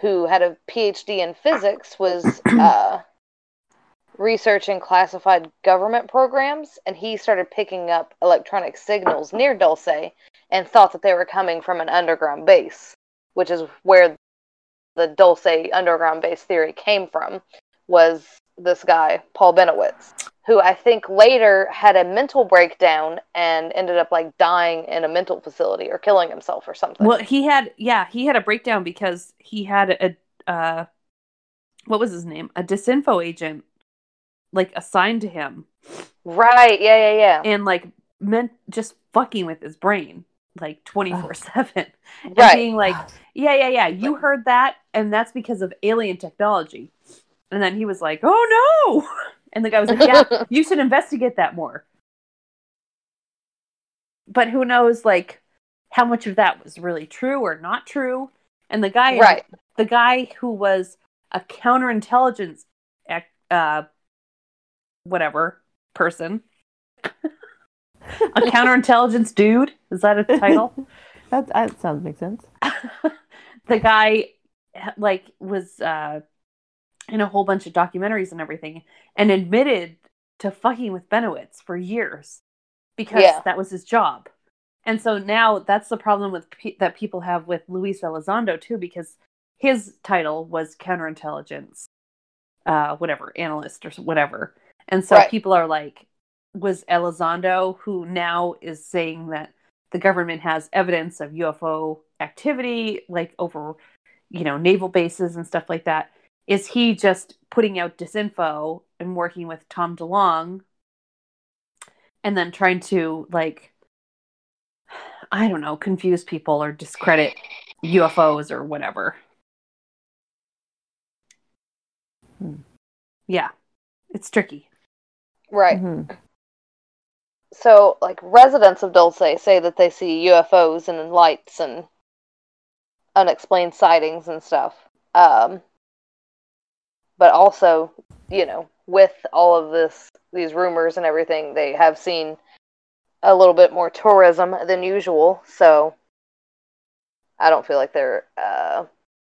who had a PhD in physics, was uh, researching classified government programs, and he started picking up electronic signals near Dulce and thought that they were coming from an underground base, which is where the Dulce underground base theory came from. Was this guy Paul Bennewitz, who I think later had a mental breakdown and ended up like dying in a mental facility or killing himself or something. Well, he had yeah, he had a breakdown because he had a uh what was his name? A disinfo agent like assigned to him right? Yeah, yeah, yeah. and like meant just fucking with his brain like 24/7 and Right. being like, "Yeah, yeah, yeah, you heard that and that's because of alien technology." And then he was like, "Oh no." And the guy was like, "Yeah, you should investigate that more." But who knows like how much of that was really true or not true? And the guy right. the guy who was a counterintelligence uh whatever person a counterintelligence dude is that a title that, that sounds makes sense. the guy like was uh in a whole bunch of documentaries and everything and admitted to fucking with Bennewitz for years because Yeah. that was his job. And so now that's the problem with pe- that people have with Luis Elizondo too because his title was counterintelligence uh whatever analyst or whatever. And so Right. people are like was Elizondo who now is saying that the government has evidence of UFO activity like over you know naval bases and stuff like that is he just putting out disinfo and working with Tom DeLonge and then trying to like I don't know confuse people or discredit UFOs or whatever Hmm. yeah it's tricky Right. Mhm. So, like, residents of Dulce say that they see UFOs and lights and unexplained sightings and stuff. Um, but also, you know, with all of this, these rumors and everything, they have seen a little bit more tourism than usual. So, I don't feel like they're, uh,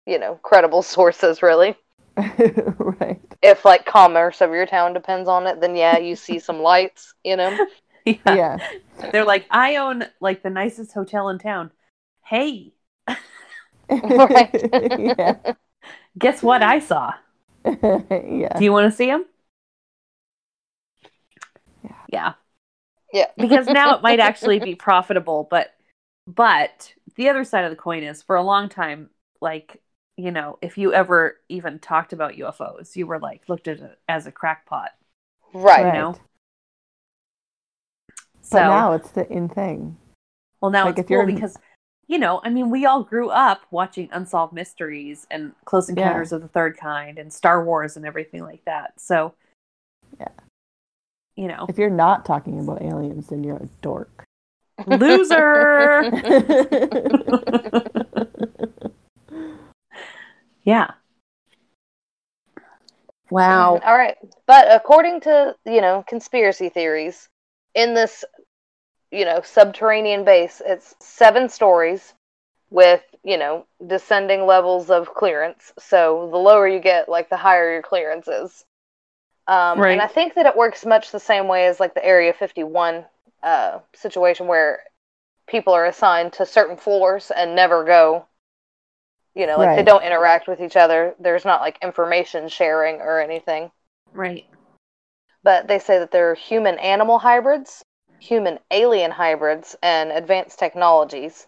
you know, credible sources, really. right. If, like, commerce of your town depends on it, then yeah, you see some lights, you know? yeah. Yeah. they're like I own like the nicest hotel in town hey Right. yeah. guess what I saw yeah. Do you want to see him? Yeah. Yeah. Yeah. Because now it might actually be profitable, but but the other side of the coin is for a long time, like, you know, if you ever even talked about UFOs, you were like looked at it as a crackpot. Right. Right. know? But So now it's the in thing. well now like, it's if cool you're- because you know, I mean, we all grew up watching Unsolved Mysteries and Close Yeah. Encounters of the Third Kind and Star Wars and everything like that. So, Yeah. you know, If you're not talking about aliens, then you're a dork. loser. Yeah. Wow. Mm, all right. But according to, you know, conspiracy theories, in this, you know, subterranean base, it's seven stories with, you know, descending levels of clearance. So the lower you get, like, the higher your clearance is. Um, Right. And I think that it works much the same way as, like, the Area 51 uh, situation where people are assigned to certain floors and never go. You know, like they don't interact with each other. There's not like information sharing or anything Right. but they say that they're human animal hybrids, human alien hybrids, and advanced technologies.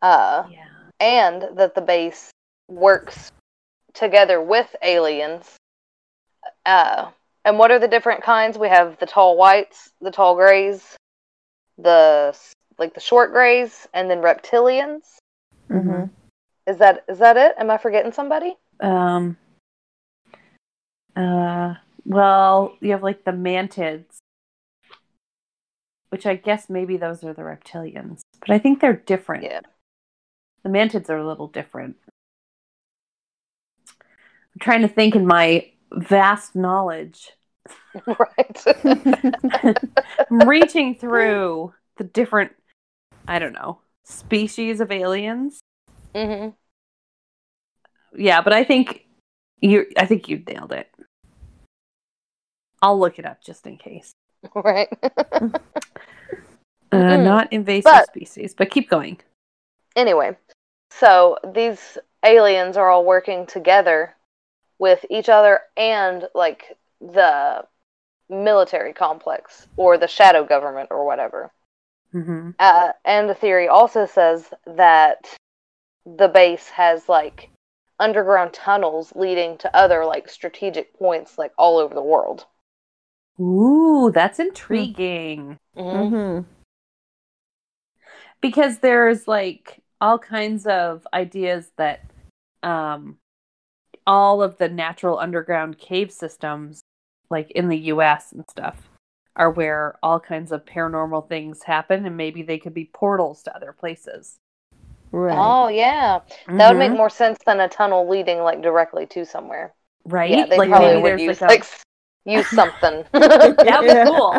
Uh, Yeah. and that the base works together with aliens. Uh, and what are the different kinds? We have the tall whites, the tall grays, the like the short grays, and then reptilians. hmm Is that is that it? Am I forgetting somebody? Um. Uh. Well, you have like the mantids, which I guess maybe those are the reptilians, but I think they're different. Yeah. The mantids are a little different. I'm trying to think in my vast knowledge. right. I'm reaching through the different, I don't know, species of aliens. hmm Yeah, but I think you I think you nailed it. I'll look it up just in case. right? Uh, Mm. not invasive But- species, but keep going. anyway, so these aliens are all working together with each other and like the military complex or the shadow government or whatever. Mm-hmm. Uh, and the theory also says that the base has like underground tunnels leading to other like strategic points like all over the world. Ooh, that's intriguing. Mm-hmm. hmm because there's like all kinds of ideas that um all of the natural underground cave systems like in the US and stuff are where all kinds of paranormal things happen and maybe they could be portals to other places. Right. Oh yeah, that would make Mhm. more sense than a tunnel leading like directly to somewhere. right? Yeah, they like probably maybe would use like a, like s- use something. That would be cool.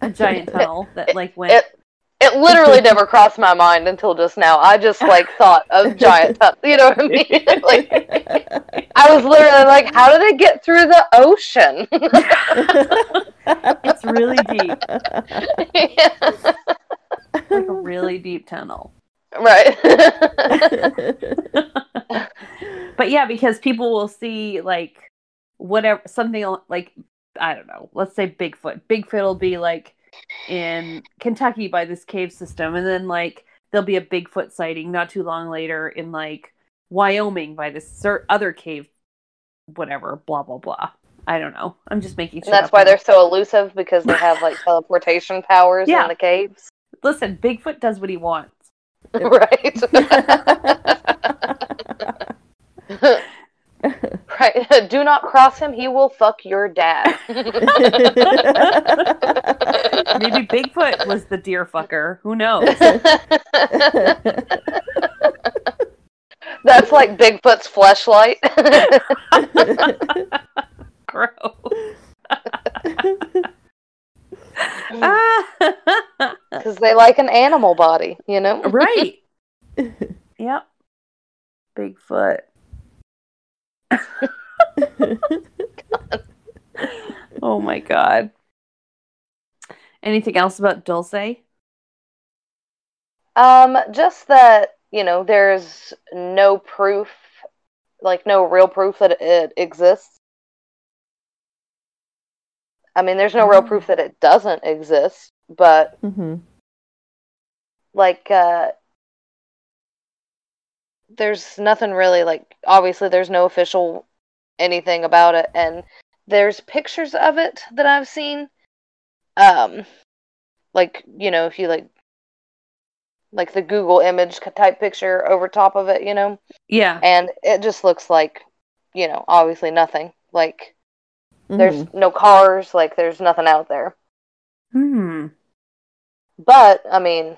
a giant tunnel that like went it it literally never crossed my mind until just now. I just like thought of giant tunnel. You know what I mean? like I was literally like, how did it get through the ocean? it's really deep, Yeah. like a really deep tunnel. right. but yeah, because people will see like whatever something like I don't know, let's say Bigfoot. Bigfoot will be like in Kentucky by this cave system, and then like there'll be a Bigfoot sighting not too long later in like Wyoming by this other cave, whatever, blah blah blah. I don't know. I'm just making And that's why now. they're so elusive because they have like teleportation powers Yeah. in the caves. Listen, Bigfoot does what he wants. right. right. Do not cross him. He will fuck your dad. Maybe Bigfoot was the deer fucker. Who knows? That's like Bigfoot's flashlight. Gross. Ah. Because they like an animal body, you know? right. Yep. Bigfoot. oh my god. Anything else about Dulce? Um, just that, you know, there's no proof, like no real proof that it exists. I mean, there's no real Oh. proof that it doesn't exist, but hmm like uh there's nothing really like obviously there's no official anything about it and there's pictures of it that I've seen um like you know if you like like the Google image type picture over top of it you know Yeah. and it just looks like you know obviously nothing like Mm-hmm. there's no cars like there's nothing out there Hmm. But I mean,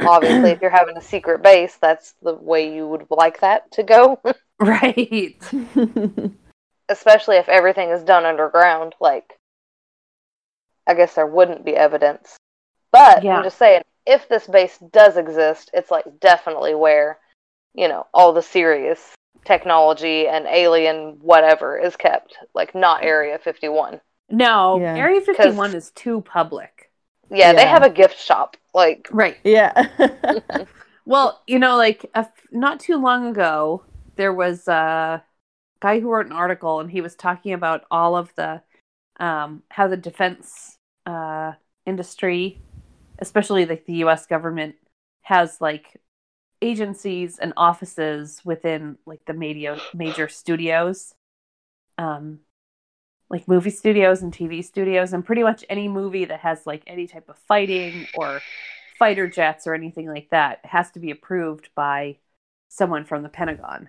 obviously, if you're having a secret base, that's the way you would like that to go. Right. Especially if everything is done underground. Like, I guess there wouldn't be evidence. But Yeah. I'm just saying, if this base does exist, it's like definitely where, you know, all the serious technology and alien whatever is kept. Like, not Area 51. No, Yeah. Area 51 is too public. Yeah, they have a gift shop. Like, Right. yeah. Well, you know, like a f- not too long ago, there was a guy who wrote an article, and he was talking about all of the um, how the defense uh, industry, especially like the U.S. government, has like agencies and offices within like the major major studios, um, like movie studios and TV studios, and pretty much any movie that has like any type of fighting or fighter jets or anything like that has to be approved by someone from the Pentagon.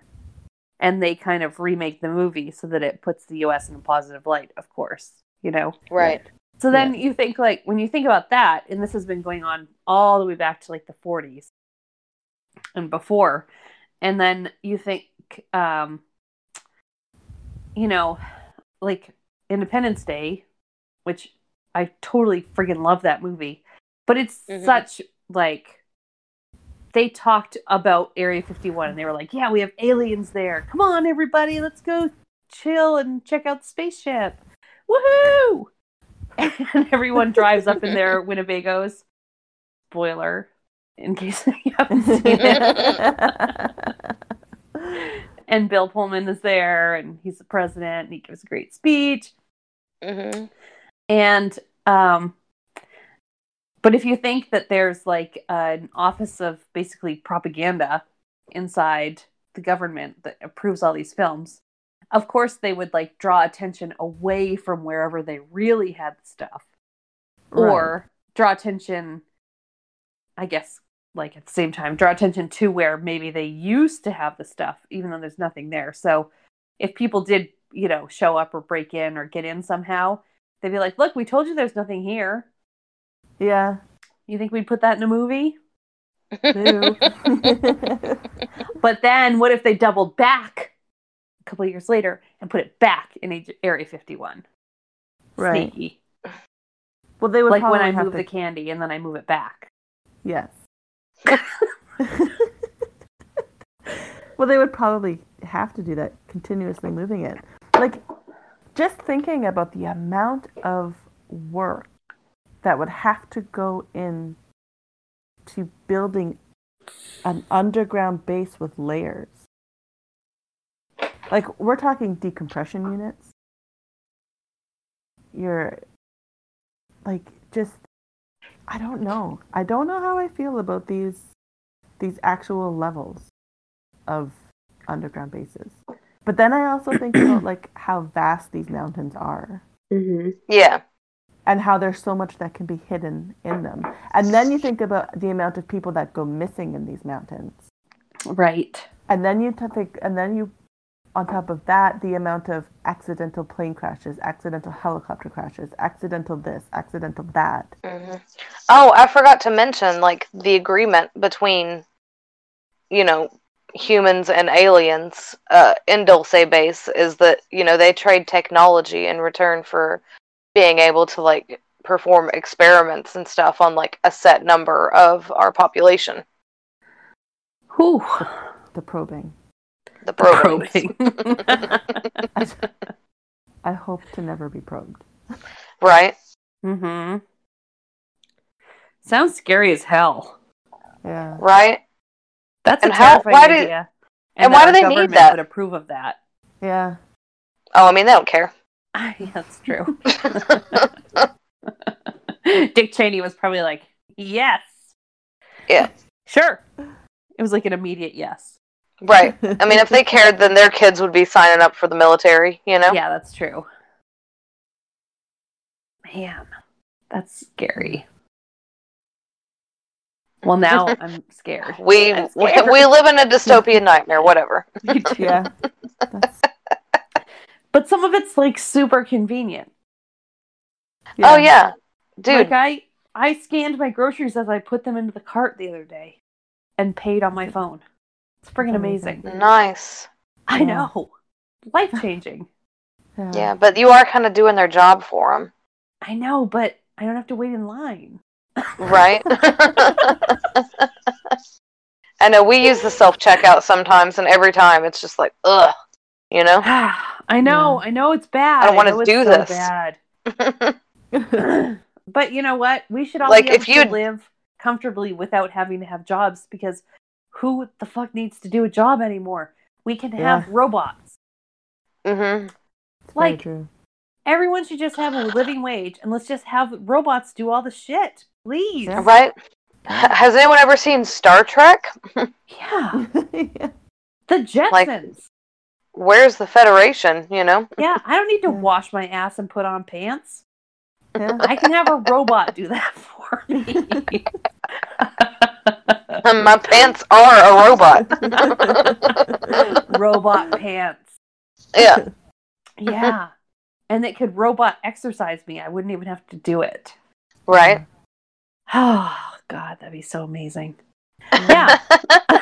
And they kind of remake the movie so that it puts the US in a positive light, of course, you know. right. So then you think like when you think about that, and this has been going on all the way back to like the 40s and before, and then you think um you know, like Independence Day, which I totally freaking love that movie, but it's Mhm. such like they talked about Area 51 and they were like, "Yeah, we have aliens there. Come on everybody, let's go chill and check out the spaceship. Woohoo! And everyone drives up in their Winnebagos. Spoiler, in case you haven't seen it. and Bill Pullman is there, and he's the president, and he gives a great speech. Hmm And um, but if you think that there's like an office of basically propaganda inside the government that approves all these films, of course they would like draw attention away from wherever they really had the stuff, or draw attention, I guess, like at the same time, draw attention to where maybe they used to have the stuff, even though there's nothing there. So if people did, you know, show up or break in or get in somehow, they'd be like, "Look, we told you there's nothing here. yeah. You think we'd put that in a movie?" But then, what if they doubled back a couple of years later and put it back in Area 51? right. Sneaky. Well, they would Like when I move to. the candy and then I move it back. Yes. well, they would probably have to do that, continuously moving it. Like, just thinking about the amount of work that would have to go in to building an underground base with layers. Like, we're talking decompression units. You're like just I don't know. I don't know how I feel about these these actual levels of underground bases. But then I also think about like how vast these mountains are Mm-hmm. Yeah. and how there's so much that can be hidden in them. And then you think about the amount of people that go missing in these mountains. Right. And then you t- think and then you on top of that the amount of accidental plane crashes, accidental helicopter crashes, accidental this, accidental that. hmm Oh, I forgot to mention like the agreement between, you know, humans and aliens uh, in Dulce Base is that you know they trade technology in return for being able to like perform experiments and stuff on like a set number of our population. Whew. The probing. The probings. Probing. I, I hope to never be probed. right? mm-hmm. Sounds scary as hell. Yeah. Right? That's And a how- terrifying why do- idea. and that why do they need that? Would approve of that. Yeah. Oh, I mean they don't care. yeah, that's true. Dick Cheney was probably like, "Yes, Yeah. sure." It was like an immediate yes. right. I mean, if they cared, then their kids would be signing up for the military. You know? Yeah, that's true. Man, that's scary. Well, now I'm scared. We I'm we scared. we live in a dystopian nightmare. Whatever. Yeah. That's, But some of it's like super convenient. Oh yeah, dude. Like I I scanned my groceries as I put them into the cart the other day and paid on my mm. phone. It's freaking amazing. amazing. nice. I Yeah. know. Life changing. Yeah, but you are kind of doing their job for them, I know, but I don't have to wait in line. Right? I know we use the self checkout sometimes, and every time it's just like, ugh, you know. I know, I know it's bad. I don't wanna know it's do so this. bad. but you know what? We should all Like, be able if you- to live comfortably without having to have jobs because who the fuck needs to do a job anymore? We can have Yeah. robots. hmm It's very Like- true. Everyone should just have a living wage and let's just have robots do all the shit. Please. Yeah. Right? H- Has anyone ever seen Star Trek? Yeah. yeah. The Jetsons. Where's the Federation? You know? yeah, I don't need to wash my ass and put on pants. Yeah. I can have a robot do that for me. My pants are a robot. robot pants. yeah. Yeah. And it could robot exercise me. I wouldn't even have to do it. Right. Oh, God, that'd be so amazing. Yeah.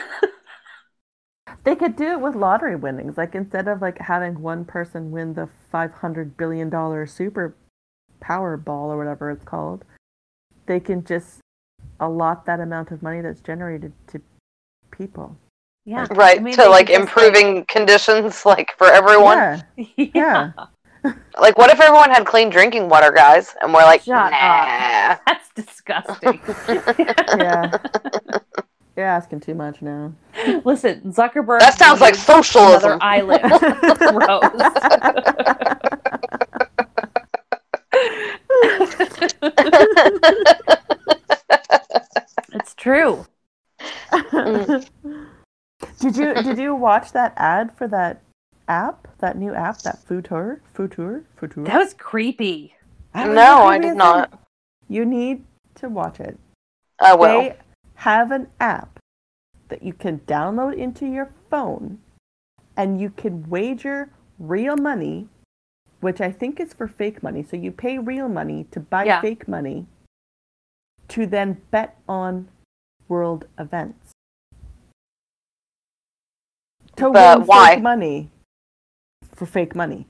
They could do it with lottery winnings. Like instead of like having one person win the five hundred billion dollar super power ball or whatever it's called, they can just allot that amount of money that's generated to people. Yeah. right I mean, to like could just, improving conditions like for everyone. Yeah. Yeah. Yeah. Like, what if everyone had clean drinking water, guys? And we're like, Shut nah. That's disgusting. Yeah. You're asking too much now. Listen, Zuckerberg. That sounds like needs socialism. Another island. it's true. Mm. did you did you watch that ad for that app? That new app, that Futur? Futur? Futur? That was creepy. That no, I did not. thing. You need to watch it. I will. They have an app that you can download into your phone and you can wager real money, which I think is for fake money. So you pay real money to buy Yeah. fake money to then bet on world events. To But win why? fake money for fake money.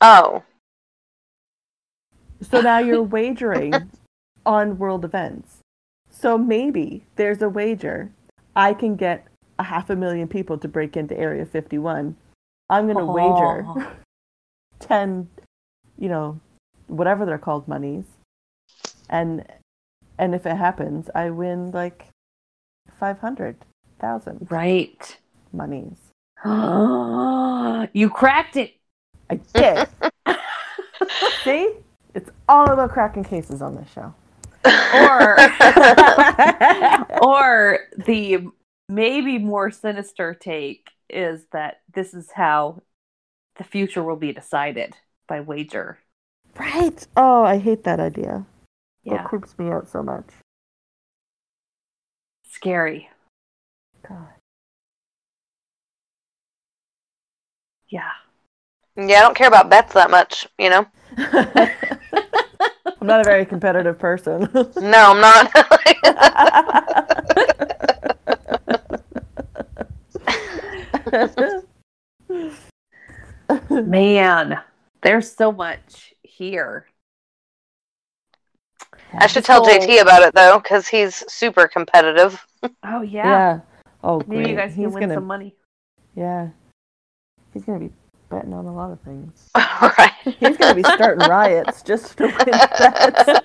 Oh, So now you're wagering on world events. So maybe there's a wager. I can get a half a million people to break into Area 51. I'm going to Oh. wager 10, you know, whatever they're called monies. And and if it happens, I win like 500,000 Right. monies. you cracked it. I did. See? It's all about cracking cases on this show. Or or the maybe more sinister take is that this is how the future will be decided by wager. right. Oh, I hate that idea. Yeah. It creeps me out so much. Scary. God. Yeah. yeah, I don't care about bets that much, you know? I'm not a very competitive person. No, I'm not. Man, there's so much here. I should tell JT about it, though, because he's super competitive. Oh yeah. yeah. Oh, Maybe you guys can He's win gonna, some money. Yeah. He's gonna be betting on a lot of things. right. He's gonna be starting riots just to win bets.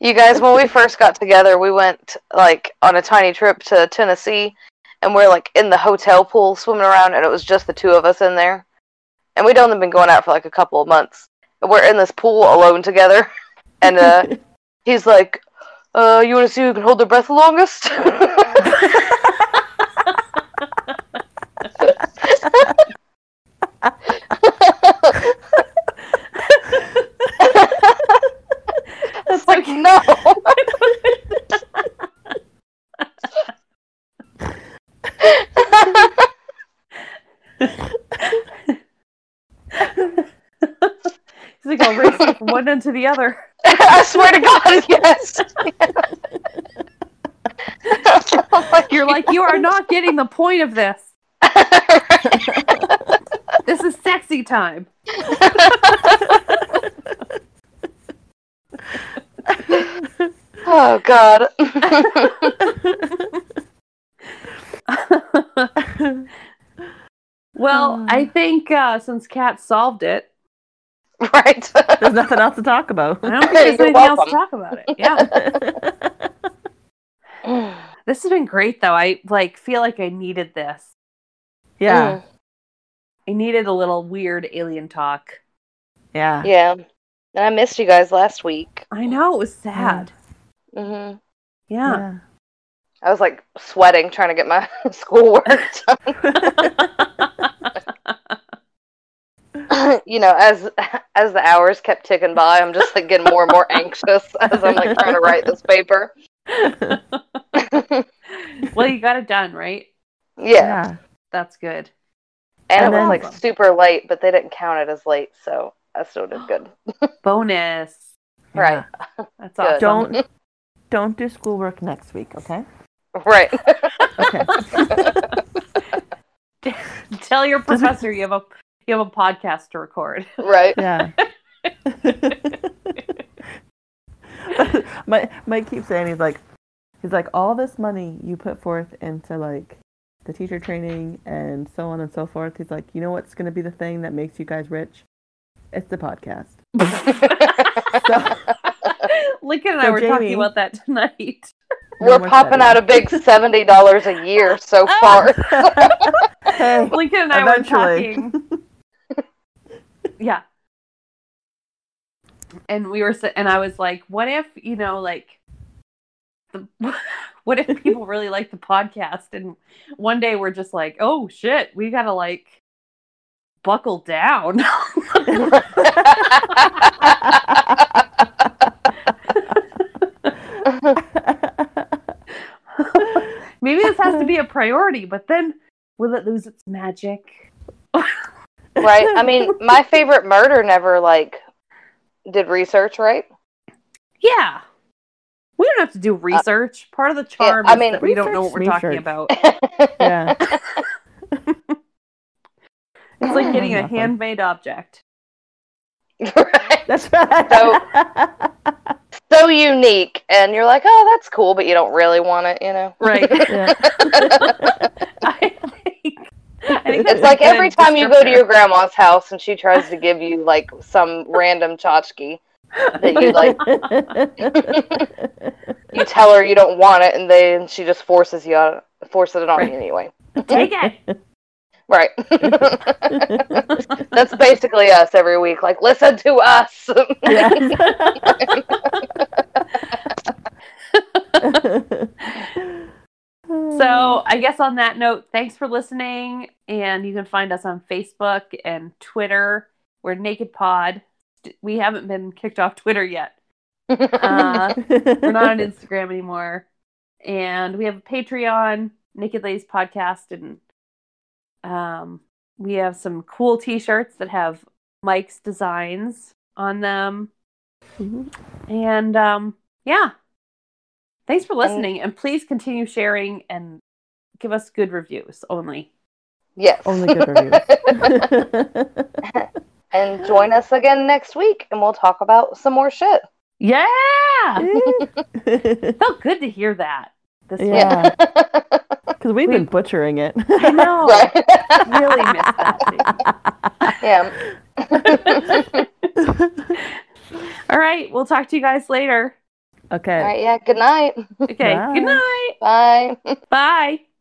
You guys, when we first got together, we went like on a tiny trip to Tennessee, and we're like in the hotel pool swimming around, and it was just the two of us in there. And we'd only been going out for like a couple of months. And we're in this pool alone together, and uh, he's like, uh, "You want to see who can hold their breath the longest?" It's like no. He's like, I'll race from one end to the other. I swear to God, yes. You're like, you are not getting the point of this. This is sexy time. oh God. well, I think uh, since Kat solved it, right. There's nothing else to talk about. I don't think there's You're anything else to talk about it. Yeah. This has been great though. I like feel like I needed this. Yeah. I needed a little weird alien talk. Yeah. Yeah. And I missed you guys last week. I know it was sad. hmm Yeah. Yeah. I was like sweating trying to get my schoolwork done. you know, as as the hours kept ticking by, I'm just like getting more and more anxious as I'm like trying to write this paper. well, you got it done, right? yeah. Yeah. That's good. And, And it was then- like super late, but they didn't count it as late, so I still did good. Bonus. Right. That's Good. awesome. Don't don't do schoolwork next week, okay? Right. Okay. Tell your professor you have a you have a podcast to record. right. Yeah. Mike, Mike keeps saying he's like, He's like, all this money you put forth into like the teacher training and so on and so forth. He's like, you know what's going to be the thing that makes you guys rich? It's the podcast. So, Lincoln and I were Jaime- talking about that tonight. We're more popping out a big seventy dollars a year so oh. far. hey, Lincoln and I Eventually. were talking. yeah. And we were, and I was like, what if, you know, like, the, what if people really like the podcast? And one day we're just like, oh shit, we gotta like buckle down. Maybe this has to be a priority, but then will it lose its magic? right? I mean, my favorite murder never like did research, right? Yeah. We don't have to do research. Part of the charm Uh, I is mean, that we don't know what we're research, talking about. yeah. It's like getting a handmade object. right. That's right. So- So unique, and you're like, oh, that's cool, but you don't really want it, you know. Right. yeah. I think, I think It's like every time you go to your grandma's house and she tries to give you like some random tchotchke that you like, you tell her you don't want it, and then she just forces you out, forces it on Right. you anyway. Take it. Right. That's basically us every week. Like, listen to us. So I guess on that note, thanks for listening. And you can find us on Facebook and Twitter. We're Naked Pod. We haven't been kicked off Twitter yet. Uh, we're not on Instagram anymore. And we have a Patreon, Naked Ladies Podcast, and um, we have some cool T-shirts that have Mike's designs on them. Mhm. And um, yeah, thanks for listening, and please continue sharing and give us good reviews only. yes. Only good reviews. and join us again next week, and we'll talk about some more shit. Yeah, felt good to hear that. This yeah, because we've been butchering it. I know. Right. Really missed that yeah. All right, we'll talk to you guys later. okay. All right. Yeah. Good night. Okay, Bye. good night. Bye. Bye.